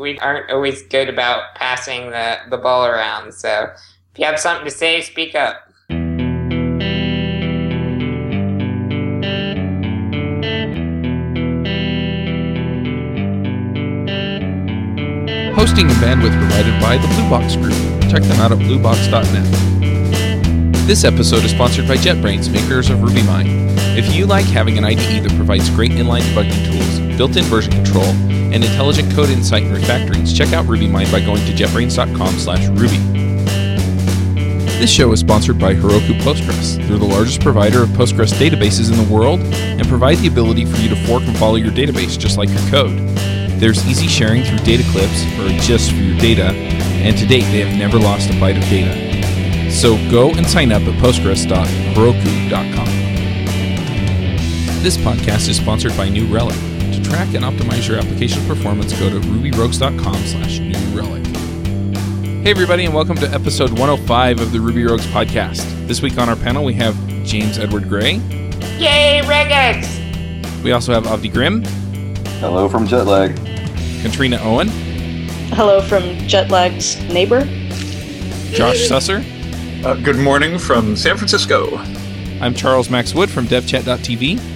we aren't always good about passing the, the ball around. So if you have something to say, speak up. Hosting and bandwidth provided by the Blue Box Group. Check them out at bluebox.net. This episode is sponsored by JetBrains, makers of RubyMine. If you like having an IDE that provides great inline debugging tools, built-in version control, and intelligent code insight and refactorings, check out RubyMine by going to jetbrains.com/ruby. This show is sponsored by Heroku Postgres. They're the largest provider of Postgres databases in the world and provide the ability for you to fork and follow your database just like your code. There's easy sharing through data clips or just for your data, and to date they have never lost a byte of data. So go and sign up at postgres.heroku.com. This podcast is sponsored by New Relic. To track and optimize your application performance, go to rubyrogues.com slash new relic. Hey everybody, and welcome to episode 105 of the Ruby Rogues podcast. This week on our panel we have James Edward Gray. Yay, regex! We also have Avdi Grimm, Hello from Jetlag. Katrina Owen, Hello from Jetlag's neighbor. Josh Susser. Uh, good morning from San Francisco. I'm Charles Max Wood from devchat.tv.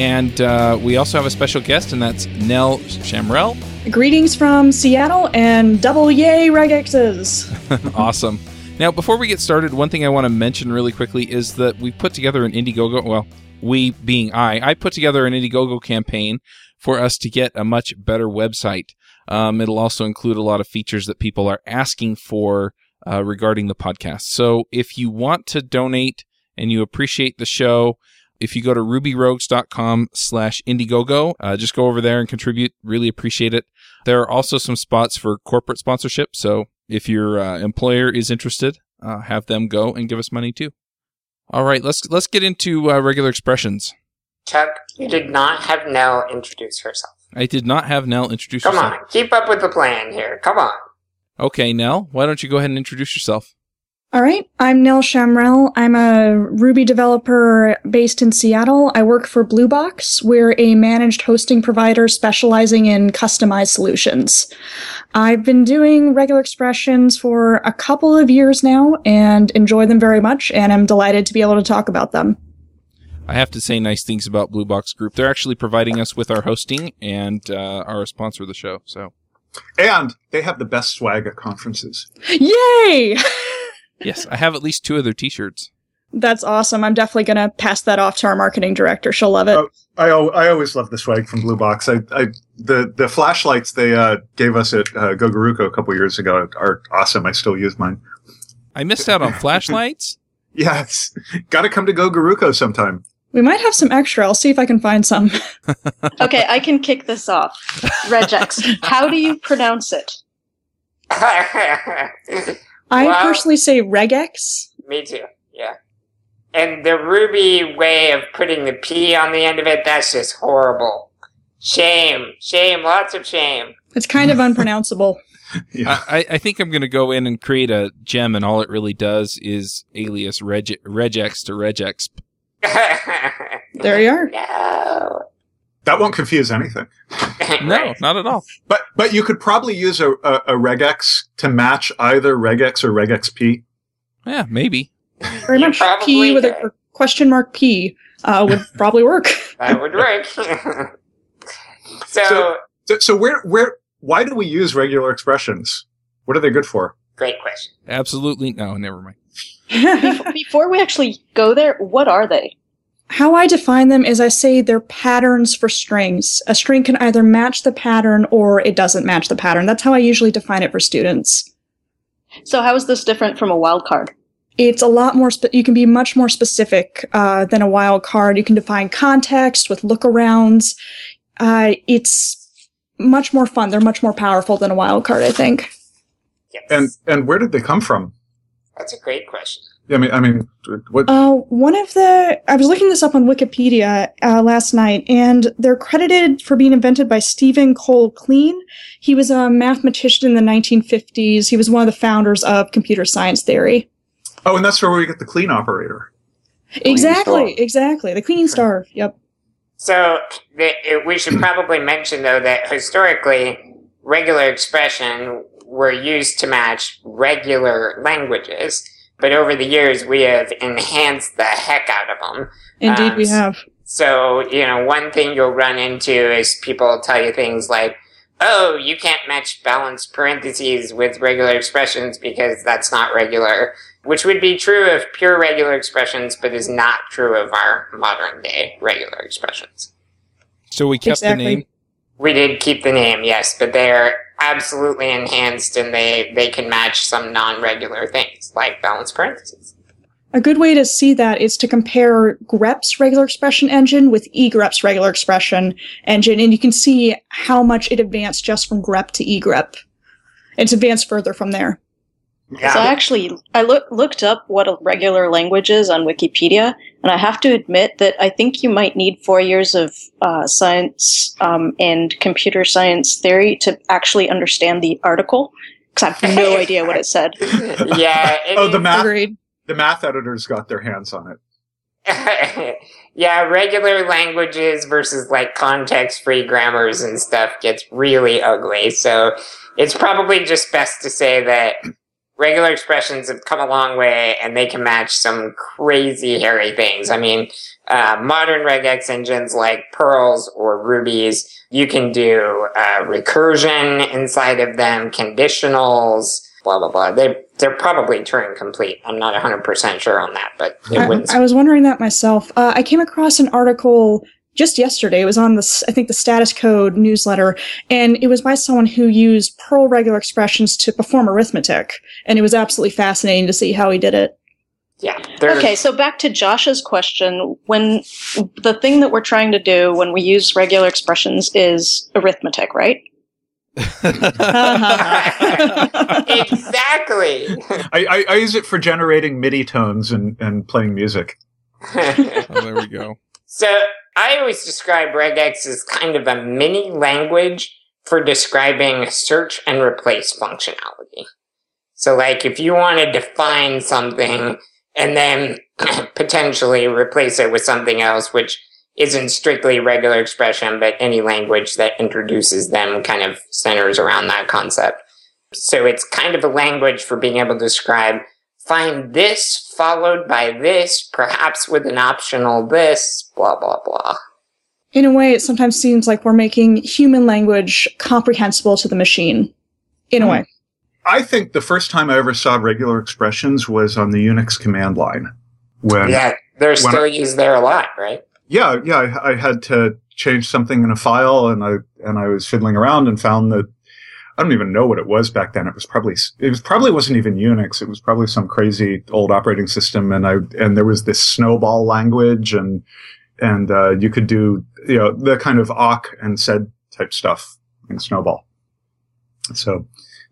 And uh, we also have a special guest, and that's Nell Shamrell. Greetings from Seattle and double yay regexes. awesome. Now, before we get started, one thing I want to mention really quickly is that we put together an Indiegogo. Well, we being I, I put together an Indiegogo campaign for us to get a much better website. Um, it'll also include a lot of features that people are asking for uh, regarding the podcast. So if you want to donate and you appreciate the show, if you go to rubyrogues.com slash Indiegogo, uh, just go over there and contribute. Really appreciate it. There are also some spots for corporate sponsorship. So if your uh, employer is interested, uh, have them go and give us money too. All right, let's let's get into uh, regular expressions. Chuck, you did not have Nell introduce herself. I did not have Nell introduce herself. Come herself. on, keep up with the plan here. Come on. Okay, Nell, why don't you go ahead and introduce yourself? All right, I'm Nell Shamrell. I'm a Ruby developer based in Seattle. I work for Bluebox. We're a managed hosting provider specializing in customized solutions. I've been doing regular expressions for a couple of years now and enjoy them very much, and I'm delighted to be able to talk about them. I have to say nice things about Blue Box Group. They're actually providing us with our hosting and uh, are a sponsor of the show. So, And they have the best swag at conferences. Yay! yes, I have at least two of their T-shirts. That's awesome. I'm definitely going to pass that off to our marketing director. She'll love it. Oh. I, I always love the swag from Blue Box. I, I the the flashlights they uh, gave us at uh, GoGaRuCo a couple years ago are awesome. I still use mine. I missed out on flashlights. yes, got to come to GoGaRuCo sometime. We might have some extra. I'll see if I can find some. Okay, I can kick this off. Regex. How do you pronounce it? I Wow. personally say regex. Me too. Yeah. And the Ruby way of putting the P on the end of it, that's just horrible. Shame. Shame. Lots of shame. It's kind of unpronounceable. Yeah. I, I think I'm going to go in and create a gem, and all it really does is alias reg- regex to regex. There you are. no. That won't confuse anything. No, not at all. But but you could probably use a, a, a regex to match either regex or regex p. Yeah, maybe. Very much probably P with a, question mark P uh, would probably work. That would work. so, So- So, so where where why do we use regular expressions? What are they good for? great question. Absolutely. No, never mind. Bef- Before we actually go there, what are they? How I define them is I say they're patterns for strings. A string can either match the pattern or it doesn't match the pattern. That's how I usually define it for students. So how is this different from a wildcard? It's a lot more, spe- you can be much more specific uh, than a wildcard. You can define context with lookarounds. Uh, it's much more fun. They're much more powerful than a wildcard, I think. Yes. And and where did they come from? that's a great question. I mean, I mean, what? Uh, one of the I was looking this up on Wikipedia uh, last night, and they're credited for being invented by Stephen Cole Kleene. He was a mathematician in the 1950s. He was one of the founders of computer science theory. oh, and that's where we get the Kleene operator. exactly, star. exactly. The Kleene star. Yep. So the, it, we should probably mention though that historically regular expression were used to match regular languages. But over the years, we have enhanced the heck out of them. Indeed, Um, we have. So, you know, one thing you'll run into is people tell you things like, oh, you can't match balanced parentheses with regular expressions because that's not regular, which would be true of pure regular expressions, but is not true of our modern day regular expressions. So we kept Exactly. the name. We did keep the name, yes, but they're absolutely enhanced and they, they can match some non-regular things, like balanced parentheses. A good way to see that is to compare grep's regular expression engine with egrep's regular expression engine, and you can see how much it advanced just from grep to egrep. It's advanced further from there. Yeah. So I actually I look, looked up what a regular language is on Wikipedia, and I have to admit that I think you might need four years of uh, science um, and computer science theory to actually understand the article because I have no idea what it said. yeah. it Oh, the math Agreed. the math editors got their hands on it. yeah, regular languages versus like context free grammars and stuff gets really ugly. So it's probably just best to say that regular expressions have come a long way and they can match some crazy hairy things. I mean, uh, modern regex engines like Perl's or Ruby's, you can do uh, recursion inside of them, conditionals, blah, blah, blah. They, they're probably Turing complete. I'm not 100% sure on that, but it I, I was wondering that myself. Uh, I came across an article just yesterday. It was on the, I think, the Status Code newsletter, and it was by someone who used Perl regular expressions to perform arithmetic, and it was absolutely fascinating to see how he did it. Yeah. Okay, so back to Josh's question. When the thing that we're trying to do when we use regular expressions is arithmetic, right? exactly. I, I, I use it for generating MIDI tones and, and playing music. oh, there we go. so I always describe regex as kind of a mini language for describing search and replace functionality. So like if you want to define something and then potentially replace it with something else, which isn't strictly regular expression, but any language that introduces them kind of centers around that concept. So it's kind of a language for being able to describe find this followed by this, perhaps with an optional this, blah, blah, blah. In a way, it sometimes seems like we're making human language comprehensible to the machine. In a Hmm. way. I think the first time I ever saw regular expressions was on the Unix command line. When Yeah, they're when still used there a lot, right? yeah, yeah, I, I had to change something in a file, and I and I was fiddling around and found that I don't even know what it was back then. It was probably it was probably wasn't even Unix. It was probably some crazy old operating system, and I and there was this SNOBOL language, and and uh, you could do you know the kind of awk and sed type stuff in SNOBOL. So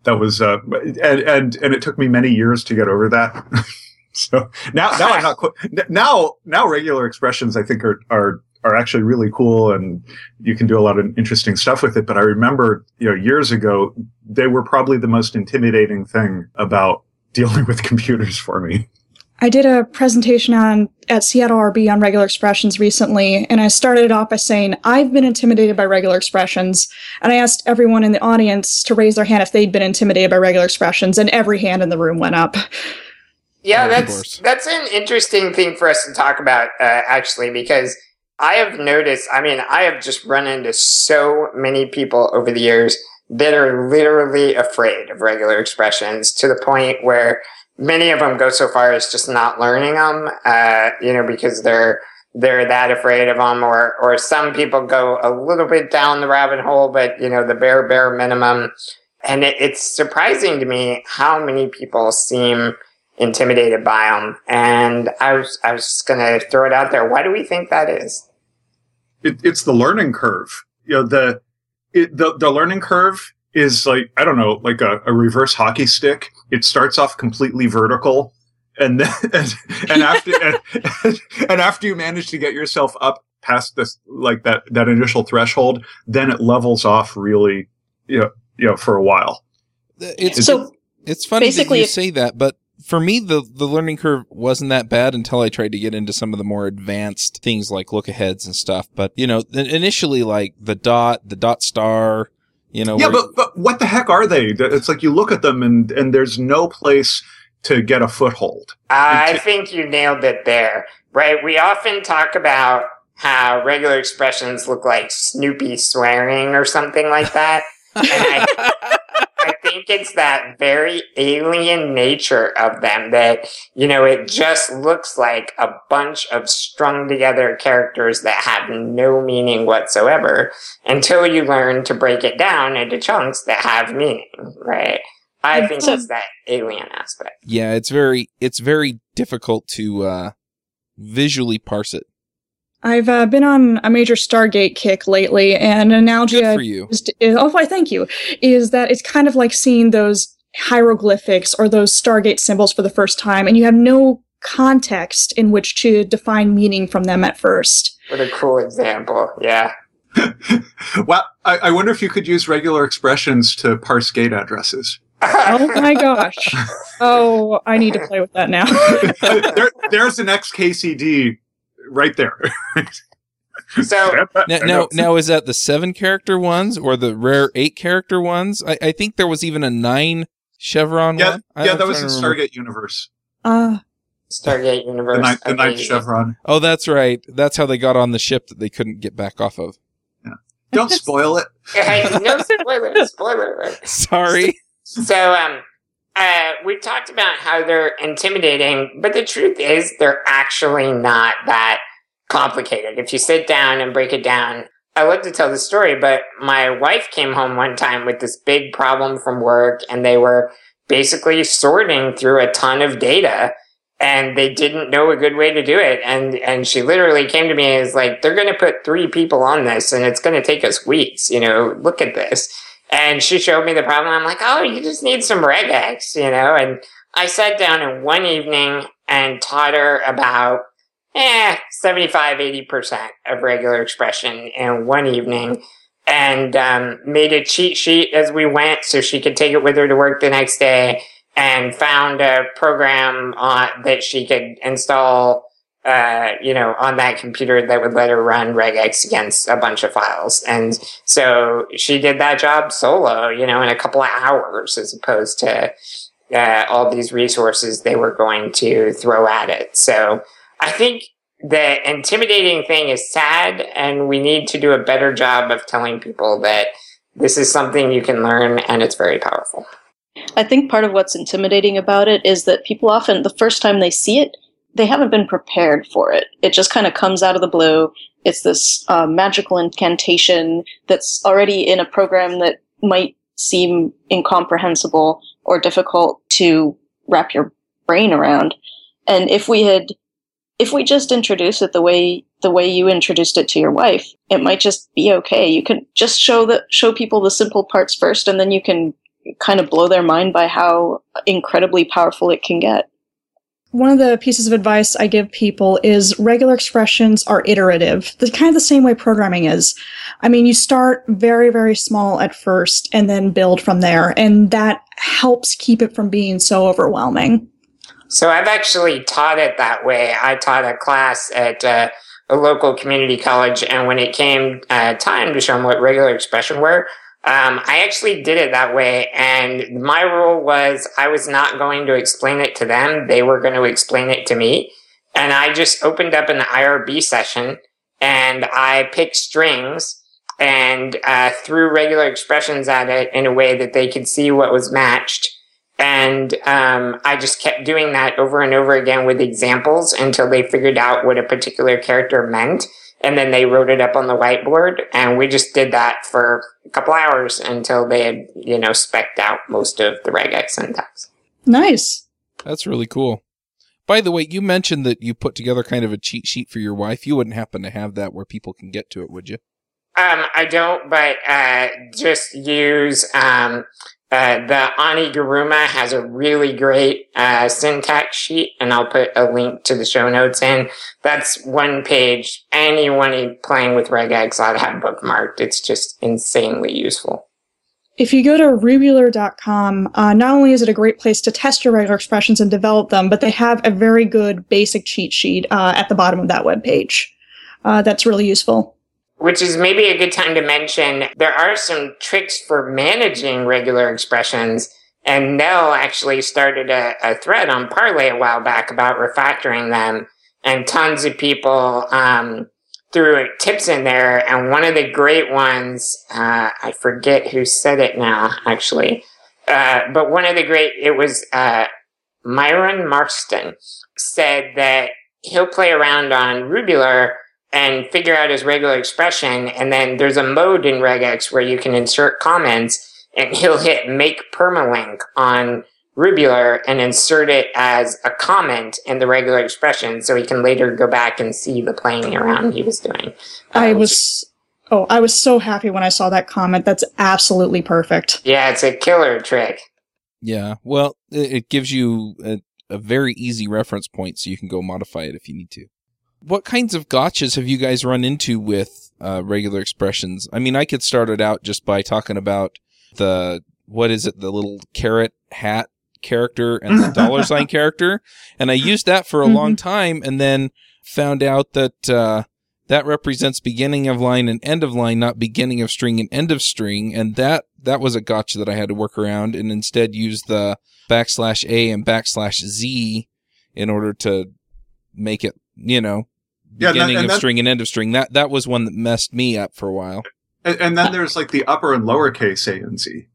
that was uh, and and and it took me many years to get over that. so now now I'm not now now regular expressions I think are are are actually really cool and you can do a lot of interesting stuff with it. But I remember you know years ago they were probably the most intimidating thing about dealing with computers for me. I did a presentation on at Seattle RB on regular expressions recently, and I started off by saying I've been intimidated by regular expressions, and I asked everyone in the audience to raise their hand if they'd been intimidated by regular expressions, and every hand in the room went up. Yeah, Of that's that's an interesting thing for us to talk about, uh, actually, because I have noticed. I mean, I have just run into so many people over the years that are literally afraid of regular expressions to the point where many of them go so far as just not learning them. Uh, you know, because they're they're that afraid of them, or or some people go a little bit down the rabbit hole, but you know, the bare bare minimum. And it, it's surprising to me how many people seem intimidated by them. And I was, I was just going to throw it out there. Why do we think that is? It, it's the learning curve. You know the it, the the learning curve is like I don't know like a, a reverse hockey stick. It starts off completely vertical. And then, and, and after, and, and after you manage to get yourself up past this, like that, that initial threshold, then it levels off really, you know, you know, for a while. It's So it's funny that basically you say that, but for me, the the learning curve wasn't that bad until I tried to get into some of the more advanced things like look aheads and stuff. But you know, initially, like the dot, the dot star, You know, yeah, but, but what the heck are they? It's like you look at them and, and there's no place to get a foothold. I It's- think you nailed it there, right? We often talk about how regular expressions look like Snoopy swearing or something like that. and I, I think it's that very alien nature of them that, you know, it just looks like a bunch of strung together characters that have no meaning whatsoever until you learn to break it down into chunks that have meaning, right? I think So- it's that alien aspect. yeah, it's very it's very difficult to uh, visually parse it. I've uh, been on a major Stargate kick lately, and an analogy Good I for you. used is, oh, why, thank you, is that it's kind of like seeing those hieroglyphics or those Stargate symbols for the first time, and you have no context in which to define meaning from them at first. What a cool example. Yeah. Well, I, I wonder if you could use regular expressions to parse gate addresses. Oh my gosh. Oh, I need to play with that now. there, there's an XKCD right there. so Now, now, now, is that the seven character ones or the rare eight character ones? I, I think there was even a nine chevron yeah, one. I- yeah, that was trying the to remember. Stargate universe. Uh, Stargate Universe. The ninth, the ninth chevron. Oh, that's right. That's how they got on the ship that they couldn't get back off of. Don't spoil it. Hey, no spoiler, spoiler. alert. Sorry. So, um, uh, we've talked about how they're intimidating, but the truth is they're actually not that complicated. If you sit down and break it down, I love to tell the story, but my wife came home one time with this big problem from work and they were basically sorting through a ton of data and they didn't know a good way to do it. And, and she literally came to me and was like, they're going to put three people on this and it's going to take us weeks. You know, look at this. And she showed me the problem. I'm like, oh, you just need some regex, you know? And I sat down in one evening and taught her about, eh, 75, 80% of regular expression in one evening and um, made a cheat sheet as we went so she could take it with her to work the next day and found a program on, that she could install uh, you know, on that computer that would let her run regex against a bunch of files. And so she did that job solo, you know, in a couple of hours as opposed to uh, all these resources they were going to throw at it. So I think the intimidating thing is sad and we need to do a better job of telling people that this is something you can learn and it's very powerful. I think part of what's intimidating about it is that people often, the first time they see it, they haven't been prepared for it. It just kind of comes out of the blue. It's this uh, magical incantation that's already in a program that might seem incomprehensible or difficult to wrap your brain around. And if we had, if we just introduce it the way the way you introduced it to your wife, it might just be okay. You can just show the show people the simple parts first, and then you can kind of blow their mind by how incredibly powerful it can get. One of the pieces of advice I give people is regular expressions are iterative. They're kind of the same way programming is. I mean, you start very, very small at first and then build from there. And that helps keep it from being so overwhelming. So I've actually taught it that way. I taught a class at uh, a local community college, and when it came uh, time to show them what regular expression were, um, I actually did it that way. And my rule was I was not going to explain it to them; they were going to explain it to me. And I just opened up an IRB session, and I picked strings and uh, threw regular expressions at it in a way that they could see what was matched. And um, I just kept doing that over and over again with examples until they figured out what a particular character meant. And then they wrote it up on the whiteboard. And we just did that for a couple hours until they had, you know, specked out most of the regex syntax. Nice. That's really cool. By the way, you mentioned that you put together kind of a cheat sheet for your wife. You wouldn't happen to have that where people can get to it, would you? Um, I don't, but uh, just use um, uh, the Oniguruma has a really great uh, syntax sheet, and I'll put a link to the show notes in. That's one page. Anyone playing with regex ought to have bookmarked. It's just insanely useful. If you go to rubular.com, uh, not only is it a great place to test your regular expressions and develop them, but they have a very good basic cheat sheet uh, at the bottom of that webpage. Uh, that's really useful. Which is maybe a good time to mention there are some tricks for managing regular expressions. And Nell actually started a, a thread on Parley a while back about refactoring them, and tons of people um, threw tips in there. And one of the great ones, uh, I forget who said it now, actually, uh, but one of the great, it was uh, Myron Marston said that he'll play around on Rubular and figure out his regular expression. And then there's a mode in regex where you can insert comments and he'll hit make permalink on Rubular and insert it as a comment in the regular expression so he can later go back and see the playing around he was doing. I Uh, was oh, I was so happy when I saw that comment. That's absolutely perfect. Yeah, it's a killer trick. Yeah. Well, it, it gives you a, a very easy reference point so you can go modify it if you need to. What kinds of gotchas have you guys run into with uh, regular expressions? I mean, I could start it out just by talking about the, what is it, the little carrot hat character and the dollar sign character. And I used that for a long time and then found out that, uh, that represents beginning of line and end of line, not beginning of string and end of string. And that, that was a gotcha that I had to work around and instead use the backslash A and backslash Z in order to make it, you know, Yeah, and that- beginning of that- string and end of string. That, that was one that messed me up for a while. And, and then there's like the upper and lowercase A and Z.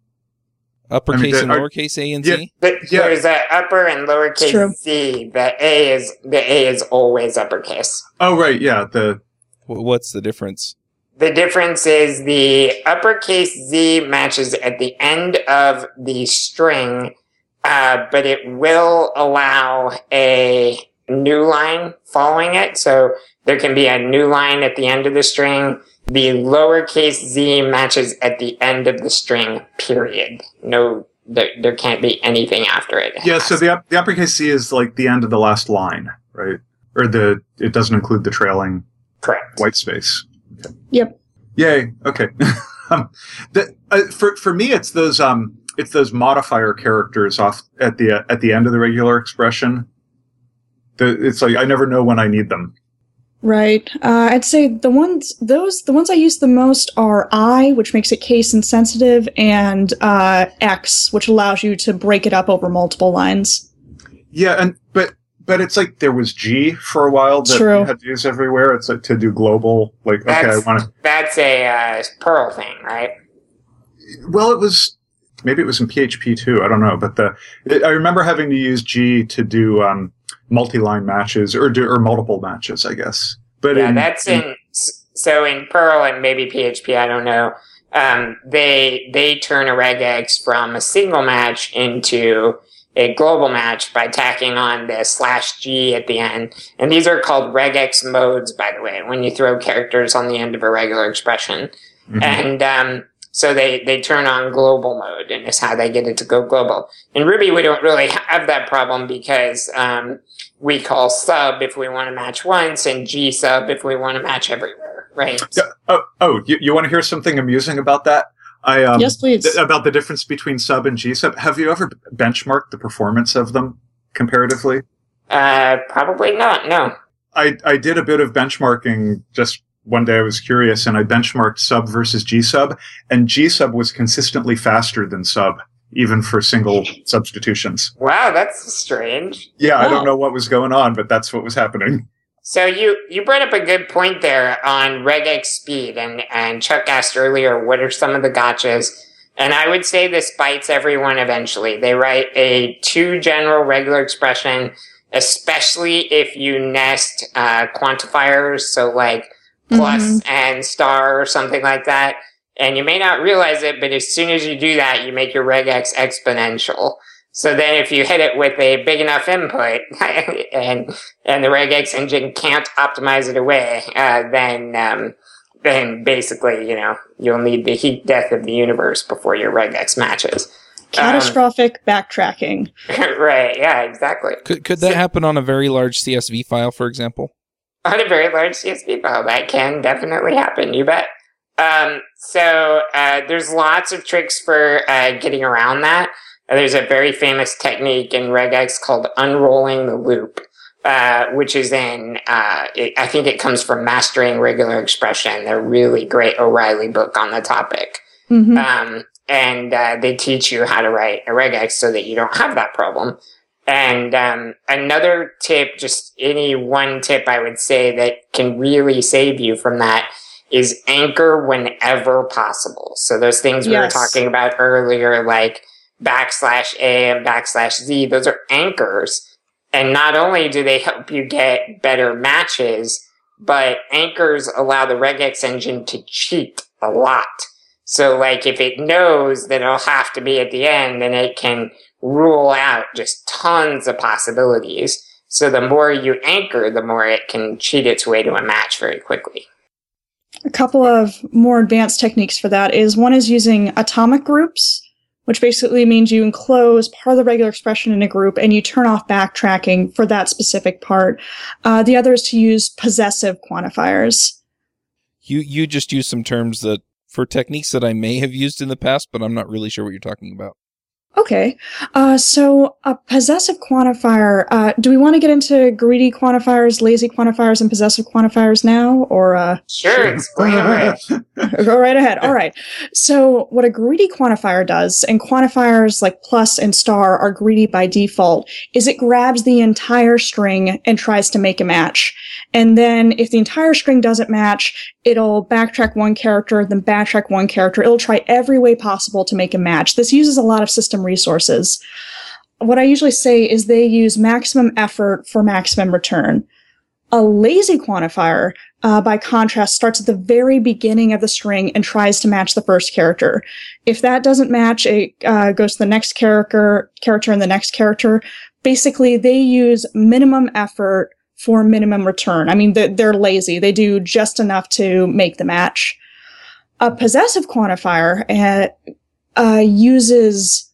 Uppercase that- and are- lowercase A and Yeah. Z. But Yeah. there's a upper and lowercase z. The A is the A is always uppercase. Oh, right. Yeah. The, What's the difference? The difference is the uppercase Z matches at the end of the string, uh, but it will allow a new line following it. So there can be a new line at the end of the string. The lowercase z matches at the end of the string, period. No, there, there can't be anything after it. yeah. So the, the uppercase C is like the end of the last line, right? Or the, it doesn't include the trailing Correct. white space. Yep. Yay. Okay. um, the, uh, for for me, it's those um, it's those modifier characters off at the uh, at the end of the regular expression. The, it's like I never know when I need them. Right. Uh, I'd say the ones those the ones I use the most are I, which makes it case insensitive, and uh, X, which allows you to break it up over multiple lines. Yeah, and but but it's like there was G for a while that True. you had to use everywhere. It's like to do global. Like okay, I want to. That's a uh, Perl thing, right? Well, it was maybe it was in PHP too. I don't know, but the it, I remember having to use G to do um, multi-line matches or do or multiple matches, I guess. But yeah, in, that's in so in Perl and maybe PHP. I don't know. Um, they they turn a regex from a single match into a global match by tacking on the slash g at the end. And these are called regex modes, by the way, when you throw characters on the end of a regular expression. Mhm. And um, so they, they turn on global mode, and is how they get it to go global. In Ruby, we don't really have that problem because um, we call sub if we want to match once, and g sub if we want to match everywhere, right? Yeah, oh, oh, you, you want to hear something amusing about that? I um, yes, please. th- about the difference between sub and G sub. Have you ever benchmarked the performance of them comparatively? Uh, probably not. No. I, I did a bit of benchmarking just one day I was curious and I benchmarked sub versus G sub and G sub was consistently faster than sub, even for single substitutions. Wow, that's strange. Yeah, I don't know what was going on, but that's what was happening. So you you brought up a good point there on regex speed, and and Chuck asked earlier, what are some of the gotchas? And I would say this bites everyone eventually. They write a two general regular expression, especially if you nest uh, quantifiers, so like plus and star or something like that. And you may not realize it, but as soon as you do that, you make your regex exponential. So then if you hit it with a big enough input and and the regex engine can't optimize it away, uh, then um, then basically, you know, you'll need the heat death of the universe before your regex matches. Catastrophic backtracking. right? Yeah, exactly. Could could that happen on a very large CSV file, for example? On a very large CSV file, that can definitely happen. You bet. Um, so uh, there's lots of tricks for uh, getting around that. Uh, there's a very famous technique in regex called unrolling the loop. uh, which is in, uh, it, I think it comes from Mastering Regular Expression, a really great O'Reilly book on the topic. Mhm. Um, and uh, they teach you how to write a regex so that you don't have that problem. And um, another tip, just any one tip I would say that can really save you from that is anchor whenever possible. So those things we Yes. were talking about earlier, like backslash A and backslash Z, those are anchors. And not only do they help you get better matches, but anchors allow the regex engine to cheat a lot. So like if it knows that it'll have to be at the end, then it can rule out just tons of possibilities. So the more you anchor, the more it can cheat its way to a match very quickly. A couple of more advanced techniques for that is one is using atomic groups, which basically means you enclose part of the regular expression in a group and you turn off backtracking for that specific part. Uh, the other is to use possessive quantifiers. You you just use some terms that for techniques that I may have used in the past, but I'm not really sure what you're talking about. Okay. Uh, so a possessive quantifier, uh, do we want to get into greedy quantifiers, lazy quantifiers, and possessive quantifiers now? Or, uh, Sure, explain it. Go right ahead. All right. So, what a greedy quantifier does, and quantifiers like plus and star are greedy by default, is it grabs the entire string and tries to make a match. And then, if the entire string doesn't match, it'll backtrack one character, then backtrack one character. It'll try every way possible to make a match. This uses a lot of system resources. What I usually say is they use maximum effort for maximum return. A lazy quantifier uh, by contrast, starts at the very beginning of the string and tries to match the first character. If that doesn't match, it uh, goes to the next character, character, and the next character. Basically, they use minimum effort for minimum return. I mean, they're, they're lazy. They do just enough to make the match. A possessive quantifier uh, uh, uses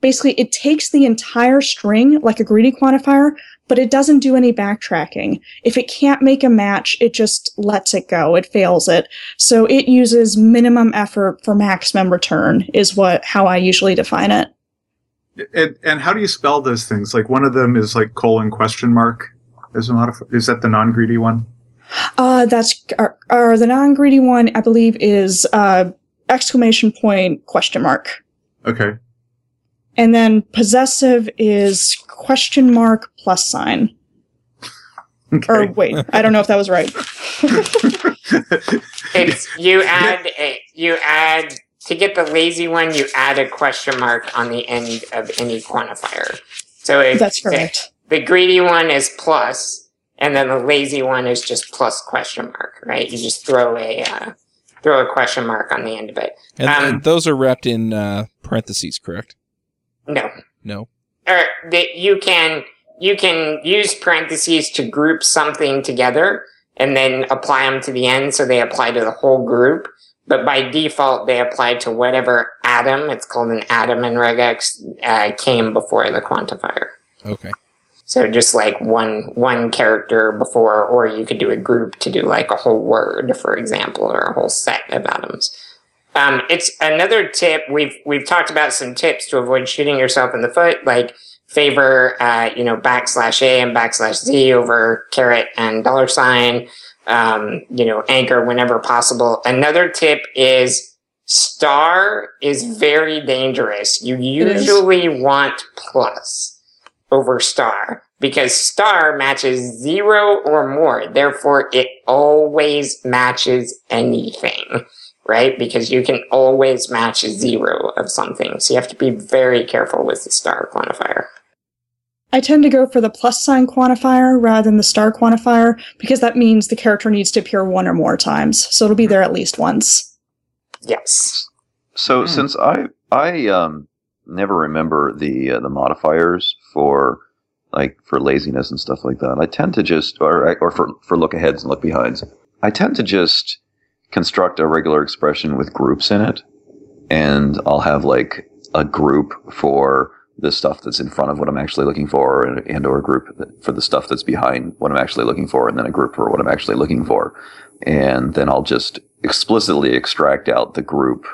basically it takes the entire string like a greedy quantifier but it doesn't do any backtracking. If it can't make a match, it just lets it go. It fails it. So it uses minimum effort for maximum return is what, how I usually define it. And, and how do you spell those things? Like one of them is like colon question mark. Is a modif- Is that the non-greedy one? Uh, that's, or, or the non-greedy one, I believe is, uh, exclamation point question mark. Okay. And then possessive is question mark plus sign. Okay. Or wait, I don't know if that was right. It's you add a, you add to get the lazy one, you add a question mark on the end of any quantifier. So if That's correct. The, the greedy one is plus, and then the lazy one is just plus question mark, right? You just throw a uh, throw a question mark on the end of it. And, Um, and those are wrapped in uh, parentheses, correct? No, No. or that you can you can use parentheses to group something together and then apply them to the end so they apply to the whole group but by default they apply to whatever atom it's called an atom in regex uh, came before the quantifier Okay. so just like one one character before or you could do a group to do like a whole word for example or a whole set of atoms um, it's another tip. We've we've talked about some tips to avoid shooting yourself in the foot, like favor uh, you know backslash a and backslash z over caret and dollar sign. Um, you know, anchor whenever possible. Another tip is star is very dangerous. You usually want plus over star because star matches zero or more. Therefore, it always matches anything right? Because you can always match a zero of something. So you have to be very careful with the star quantifier. I tend to go for the plus sign quantifier rather than the star quantifier because that means the character needs to appear one or more times. So it'll be there at least once. Yes. So Hmm. since I I um never remember the uh, the modifiers for like for laziness and stuff like that, I tend to just or or for for look aheads and look behinds, I tend to just construct a regular expression with groups in it, and I'll have like a group for the stuff that's in front of what I'm actually looking for, and, and or a group for the stuff that's behind what I'm actually looking for, and then a group for what I'm actually looking for, and then I'll just explicitly extract out the group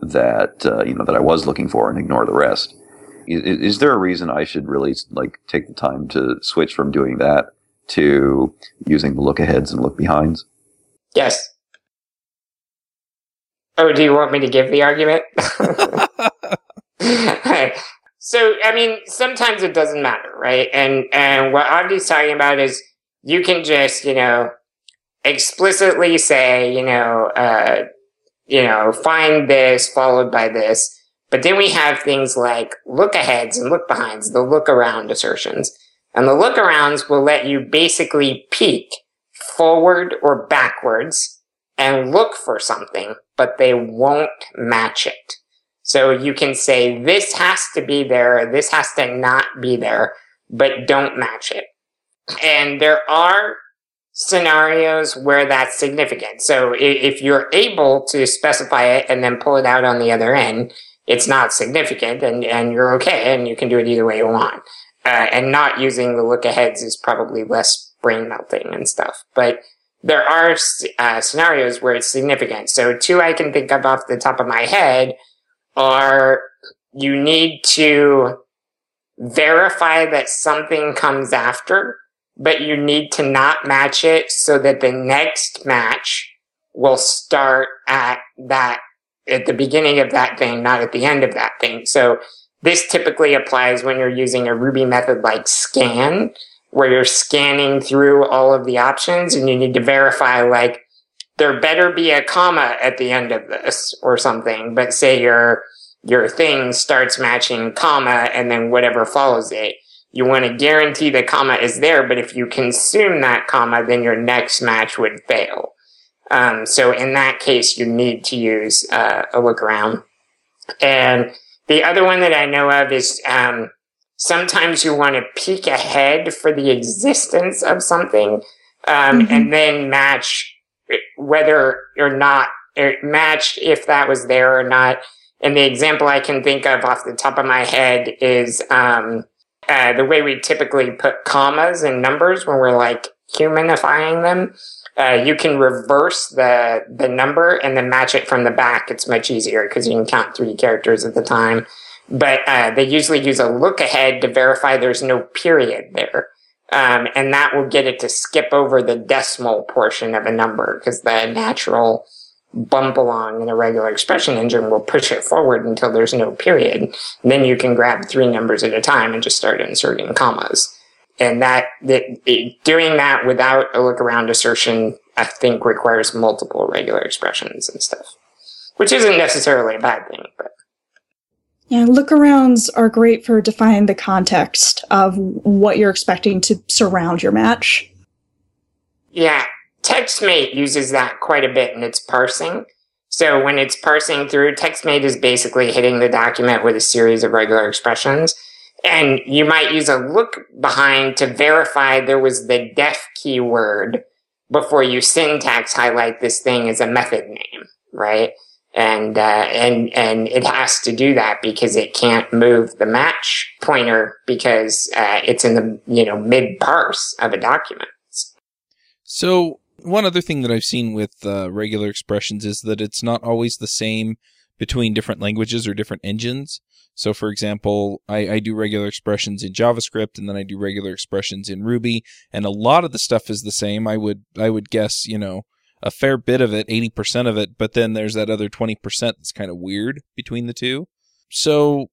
that uh, you know that I was looking for and ignore the rest. is, is there a reason I should really like take the time to switch from doing that to using the look aheads and look behinds? Yes. Oh, do you want me to give the argument? so, I mean, sometimes it doesn't matter, right? And and what Avdi's talking about is you can just, you know, explicitly say, you know, uh, you know, find this followed by this. But then we have things like look aheads and look behinds, the look around assertions. And the look arounds will let you basically peek forward or backwards and look for something, but they won't match it. So you can say this has to be there, this has to not be there, but don't match it. And there are scenarios where that's significant. So if you're able to specify it and then pull it out on the other end, it's not significant and, and you're okay and you can do it either way you want. Uh, and not using the look aheads is probably less brain melting and stuff. But there are uh, scenarios where it's significant. So two I can think of off the top of my head are you need to verify that something comes after but you need to not match it so that the next match will start at that, at the beginning of that thing, not at the end of that thing. So this typically applies when you're using a Ruby method like scan, where you're scanning through all of the options and you need to verify like, there better be a comma at the end of this or something, but say your, your thing starts matching comma and then whatever follows it you want to guarantee the comma is there, but if you consume that comma, then your next match would fail. Um, so in that case, you need to use uh, a look around. And the other one that I know of is um, sometimes you want to peek ahead for the existence of something, um, mm-hmm. and then match whether or not er, match if that was there or not. And the example I can think of off the top of my head is um, uh, the way we typically put commas and numbers when we're like humanifying them. Uh, you can reverse the the number and then match it from the back. It's much easier because you can count three characters at the time. But uh, they usually use a look ahead to verify there's no period there. Um, and that will get it to skip over the decimal portion of a number because the natural bump along in a regular expression engine will push it forward until there's no period. And then you can grab three numbers at a time and just start inserting commas. And that, that it, doing that without a look around assertion, I think requires multiple regular expressions and stuff, which isn't necessarily a bad thing, but. Yeah, lookarounds are great for defining the context of what you're expecting to surround your match. Yeah, TextMate uses that quite a bit in its parsing. So when it's parsing through, TextMate is basically hitting the document with a series of regular expressions. And you might use a look behind to verify there was the def keyword before you syntax highlight this thing as a method name, right? And, uh, and, and it has to do that because it can't move the match pointer because, uh, it's in the, you know, mid parse of a document. So one other thing that I've seen with uh, regular expressions is that it's not always the same between different languages or different engines. So, for example, I, I, do regular expressions in JavaScript, and then I do regular expressions in Ruby, and a lot of the stuff is the same. I would I would guess, you know, a fair bit of it, eighty percent of it, but then there's that other twenty percent that's kind of weird between the two. So,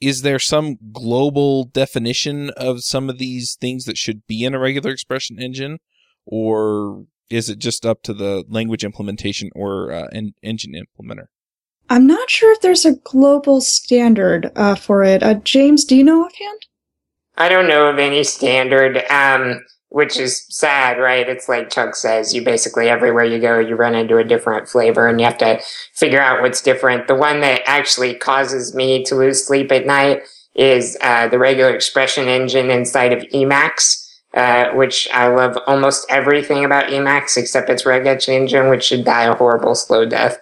is there some global definition of some of these things that should be in a regular expression engine? or is it just up to the language implementation or uh, en- engine implementer? I'm not sure if there's a global standard uh, for it. Uh, James, do you know offhand? I don't know of any standard, um, which is sad, right? It's like Chuck says, you basically everywhere you go, you run into a different flavor and you have to figure out what's different. The one that actually causes me to lose sleep at night is uh, the regular expression engine inside of Emacs uh, which I love almost everything about Emacs except its regex engine, which should die a horrible slow death.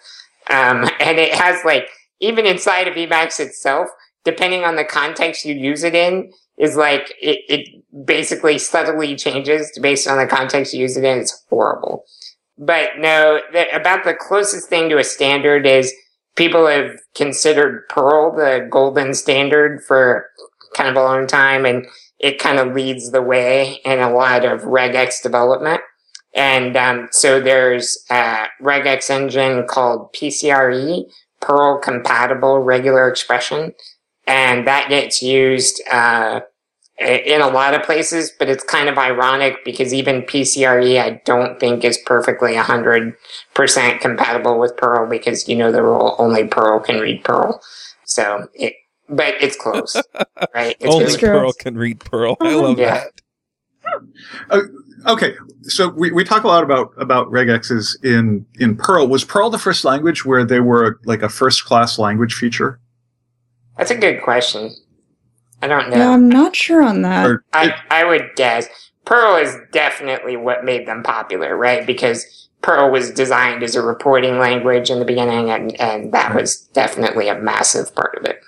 Um, and it has like, even inside of Emacs itself, depending on the context you use it in, is like, it, it basically subtly changes based on the context you use it in. It's horrible. But no, the, about the closest thing to a standard is people have considered Perl the golden standard for kind of a long time, and it kind of leads the way in a lot of regex development. And um, so there's a regex engine called PCRE, Perl Compatible Regular Expression, and that gets used uh, in a lot of places, but it's kind of ironic because even PCRE I don't think is perfectly 100% compatible with Perl because you know the rule only Perl can read Perl. So it, but it's close, right? It's Only really true. Perl can read Perl. I love Yeah. that. Okay, so we, we talk a lot about about regexes in in Perl. Was Perl the first language where they were like a first class language feature? That's a good question. I don't know. Yeah, I'm not sure on that. Or I, I would guess Perl is definitely what made them popular, right? Because Perl was designed as a reporting language in the beginning, and, and that was definitely a massive part of it.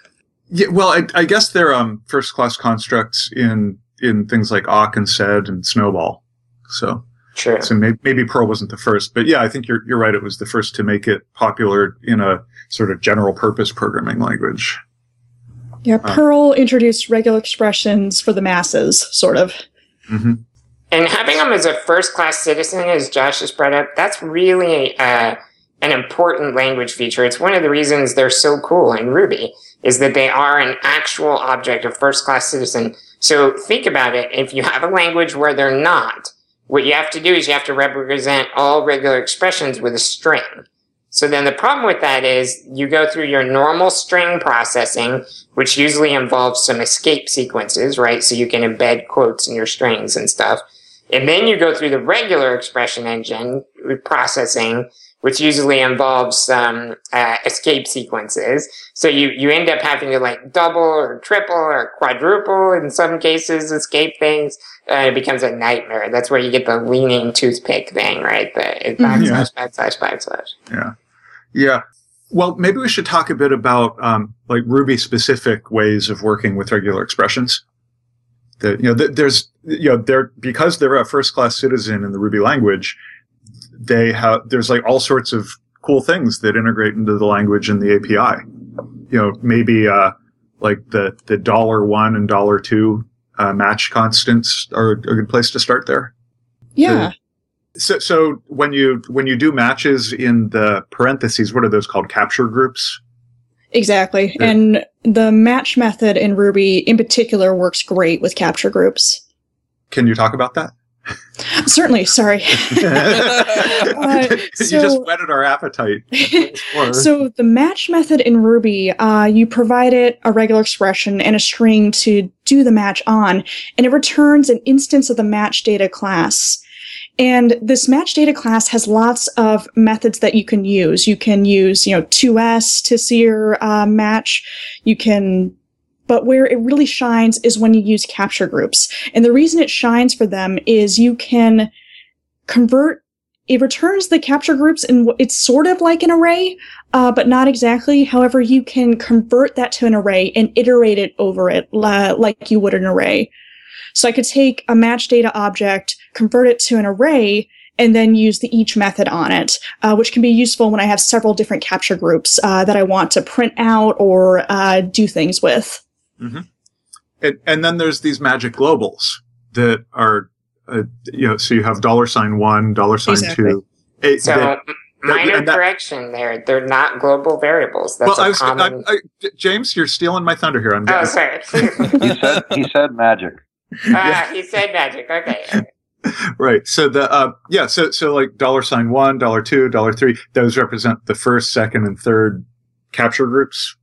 Yeah, well, I, I guess they're um, first class constructs in in things like awk and sed and SNOBOL. So True. so maybe, maybe Perl wasn't the first, but yeah, I think you're you're right. It was the first to make it popular in a sort of general purpose programming language. Yeah, Uh. Perl introduced regular expressions for the masses, sort of. hmm And having them as a first class citizen, as Josh just brought up, that's really uh, an important language feature. It's one of the reasons they're so cool in Ruby, is that they are an actual object of first class citizen. So think about it. If you have a language where they're not, what you have to do is you have to represent all regular expressions with a string. So then the problem with that is you go through your normal string processing, which usually involves some escape sequences, right? So you can embed quotes in your strings and stuff. And then you go through the regular expression engine processing, which usually involves some uh, escape sequences. So you, you end up having to like double or triple or quadruple in some cases escape things. Uh, it becomes a nightmare. That's where you get the leaning toothpick thing, right? The Mhm. backslash, backslash, backslash. Yeah. Yeah. Well, maybe we should talk a bit about um, like Ruby specific ways of working with regular expressions. That you know, th- there's you know, they're because they're a first class citizen in the Ruby language. They have there's like all sorts of cool things that integrate into the language and the API. You know, maybe uh, like the the dollar one and dollar two uh, match constants are a good place to start there. Yeah. So, so when you when you do matches in the parentheses, what are those called? Capture groups. Exactly. Yeah. And the match method in Ruby in particular works great with capture groups. Can you talk about that? Certainly, sorry. Uh, you just whetted our appetite. so the match method in Ruby, uh, you provide it a regular expression and a string to do the match on, and it returns an instance of the match data class. And this match data class has lots of methods that you can use. You can use, you know, 2s to see your uh, match. You can, but where it really shines is when you use capture groups. And the reason it shines for them is you can convert it returns the capture groups and it's sort of like an array, uh, but not exactly. However, you can convert that to an array and iterate it over it la- like you would an array. So I could take a match data object, convert it to an array, and then use the each method on it, uh, which can be useful when I have several different capture groups uh, that I want to print out or uh, do things with. And, and then there's these magic globals that are, uh, you know, so you have dollar sign one, dollar sign Exactly. two. It- So that- minor that- correction there. They're not global variables. That's well, I a was, common. I, James, you're stealing my thunder here. I'm oh, getting, sorry. He said he said magic. Ah, he said magic. Okay. right. So the uh, yeah, so so like dollar sign one, dollar two, dollar three, those represent the first, second, and third capture groups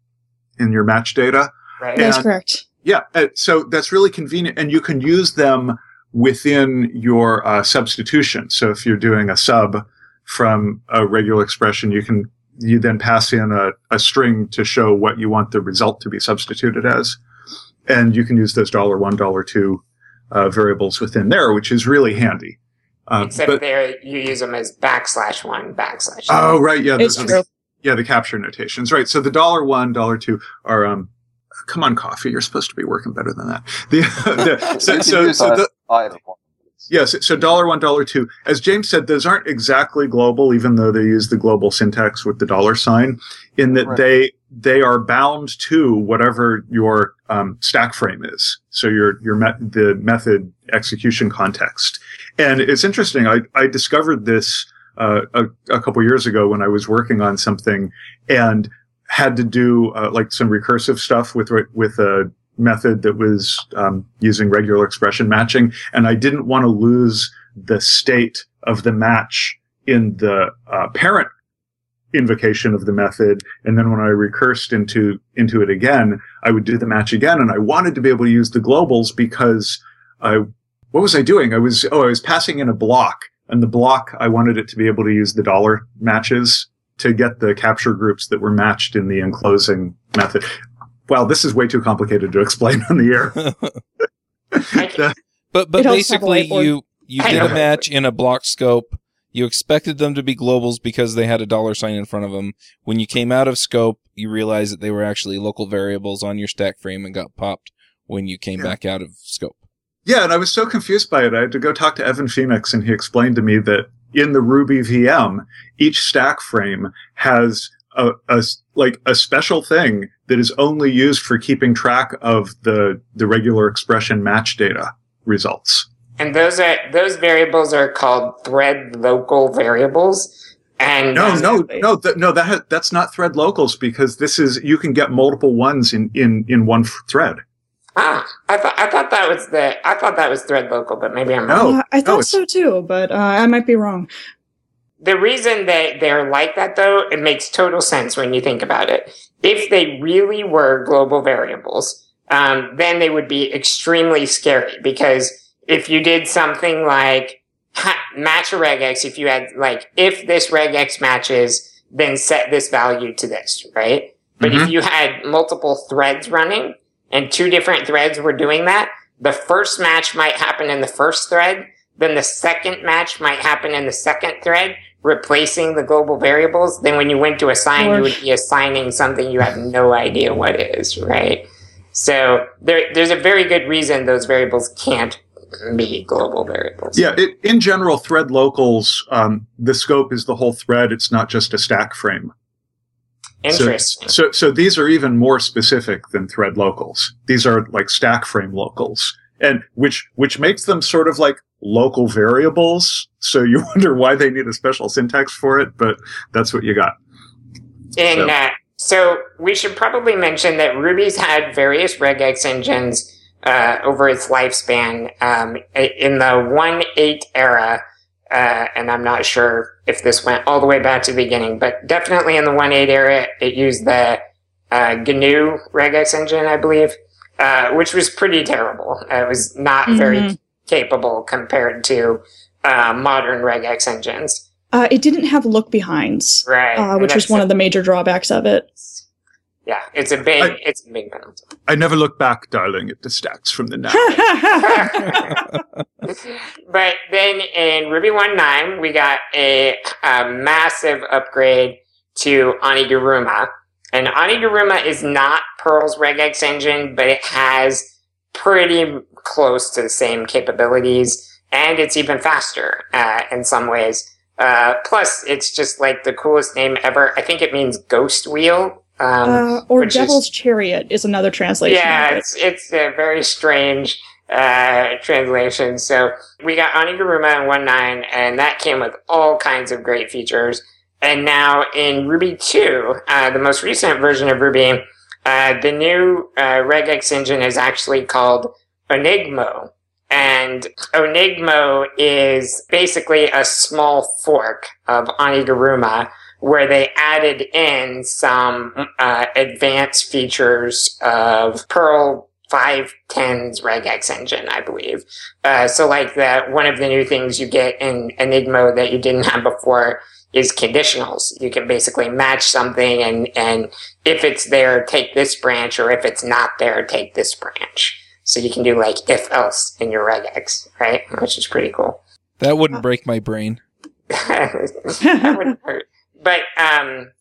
in your match data. Right. Yeah. That's correct. Yeah, uh, so that's really convenient, and you can use them within your uh, substitution. So if you're doing a sub from a regular expression, you can you then pass in a, a string to show what you want the result to be substituted as, and you can use those dollar one, dollar two uh, variables within there, which is really handy. Uh, Except but- there, you use them as backslash one, backslash. oh, right, yeah, It's those are true. the, yeah, the capture notations, right? So the dollar one, dollar two are um. Come on, coffee. You're supposed to be working better than that. The, the so, so, so the, one. Yes, so dollar one, dollar two. As James said, those aren't exactly global, even though they use the global syntax with the dollar sign, in that Right. they they are bound to whatever your um, stack frame is. So your your the method execution context. And it's interesting. I I discovered this uh, a, a couple years ago when I was working on something and had to do uh, like some recursive stuff with with a method that was um, using regular expression matching, and I didn't want to lose the state of the match in the uh, parent invocation of the method. And then when I recursed into into it again, I would do the match again, and I wanted to be able to use the globals because I what was I doing? I was oh I was passing in a block, and the block I wanted it to be able to use the dollar matches to get the capture groups that were matched in the enclosing method. Wow, this is way too complicated to explain on the air. But but It also have a basically, you you did a match in a block scope. You expected them to be globals because they had a dollar sign in front of them. When you came out of scope, you realized that they were actually local variables on your stack frame and got popped when you came Yeah. back out of scope. Yeah, and I was so confused by it. I had to go talk to Evan Phoenix, and he explained to me that in the Ruby VM, each stack frame has a, a like a special thing that is only used for keeping track of the the regular expression match data results. And those are those variables are called thread local variables. And No, no, no, th- no. That ha- that's not thread locals because this is you can get multiple ones in in in one f- thread. ah, I thought I thought that was the I thought that was thread local, but maybe I'm wrong. No, Uh, I thought it's- so too, but uh, I might be wrong. The reason that they're like that, though, it makes total sense when you think about it. If they really were global variables, um, then they would be extremely scary because if you did something like ha- match a regex, if you had like, if this regex matches, then set this value to this, right? But if mm-hmm. you had multiple threads running and two different threads were doing that, the first match might happen in the first thread, then the second match might happen in the second thread, replacing the global variables. Then when you went to assign, Or- you would be assigning something you have no idea what is, right? So there, there's a very good reason those variables can't be global variables. Yeah, it, in general, thread locals, um, the scope is the whole thread. It's not just a stack frame. Interesting. So, so these are even more specific than thread locals. These are like stack frame locals, and which which makes them sort of like local variables. So you wonder why they need a special syntax for it, but that's what you got. And So- uh, so we should probably mention that Ruby's had various regex engines uh, over its lifespan. Um, in the 1.8 era, uh, and I'm not sure if this went all the way back to the beginning, but definitely in the 1.8 era, it used the uh, GNU regex engine, I believe, uh, which was pretty terrible. It was not very Mhm. capable compared to uh, modern regex engines. Uh, it didn't have look behinds, Right. uh, which was one of the major drawbacks of it. Yeah, it's a big, I- it's a big penalty. I never look back, darling, at the stacks from the now. but then in Ruby 1.9, we got a, a massive upgrade to Oniguruma. And Oniguruma is not Perl's regex engine, but it has pretty close to the same capabilities, and it's even faster uh, in some ways. Uh, plus, it's just like the coolest name ever. I think it means ghost wheel. Um, uh, or which is- Devil's Chariot is another translation. yeah, it. it's it's a very strange uh, translation. So we got Oniguruma in 1.9, and that came with all kinds of great features. And now in Ruby 2, uh, the most recent version of Ruby, uh, the new uh, regex engine is actually called Onigmo. And Onigmo is basically a small fork of Oniguruma where they added in some uh, advanced features of Perl 510's regex engine, I believe. Uh, so like that, one of the new things you get in Onigmo that you didn't have before is conditionals. You can basically match something and, and if it's there, take this branch, or if it's not there, take this branch. So you can do like if else in your regex, right? Which is pretty cool. That wouldn't break my brain. that wouldn't hurt. But um,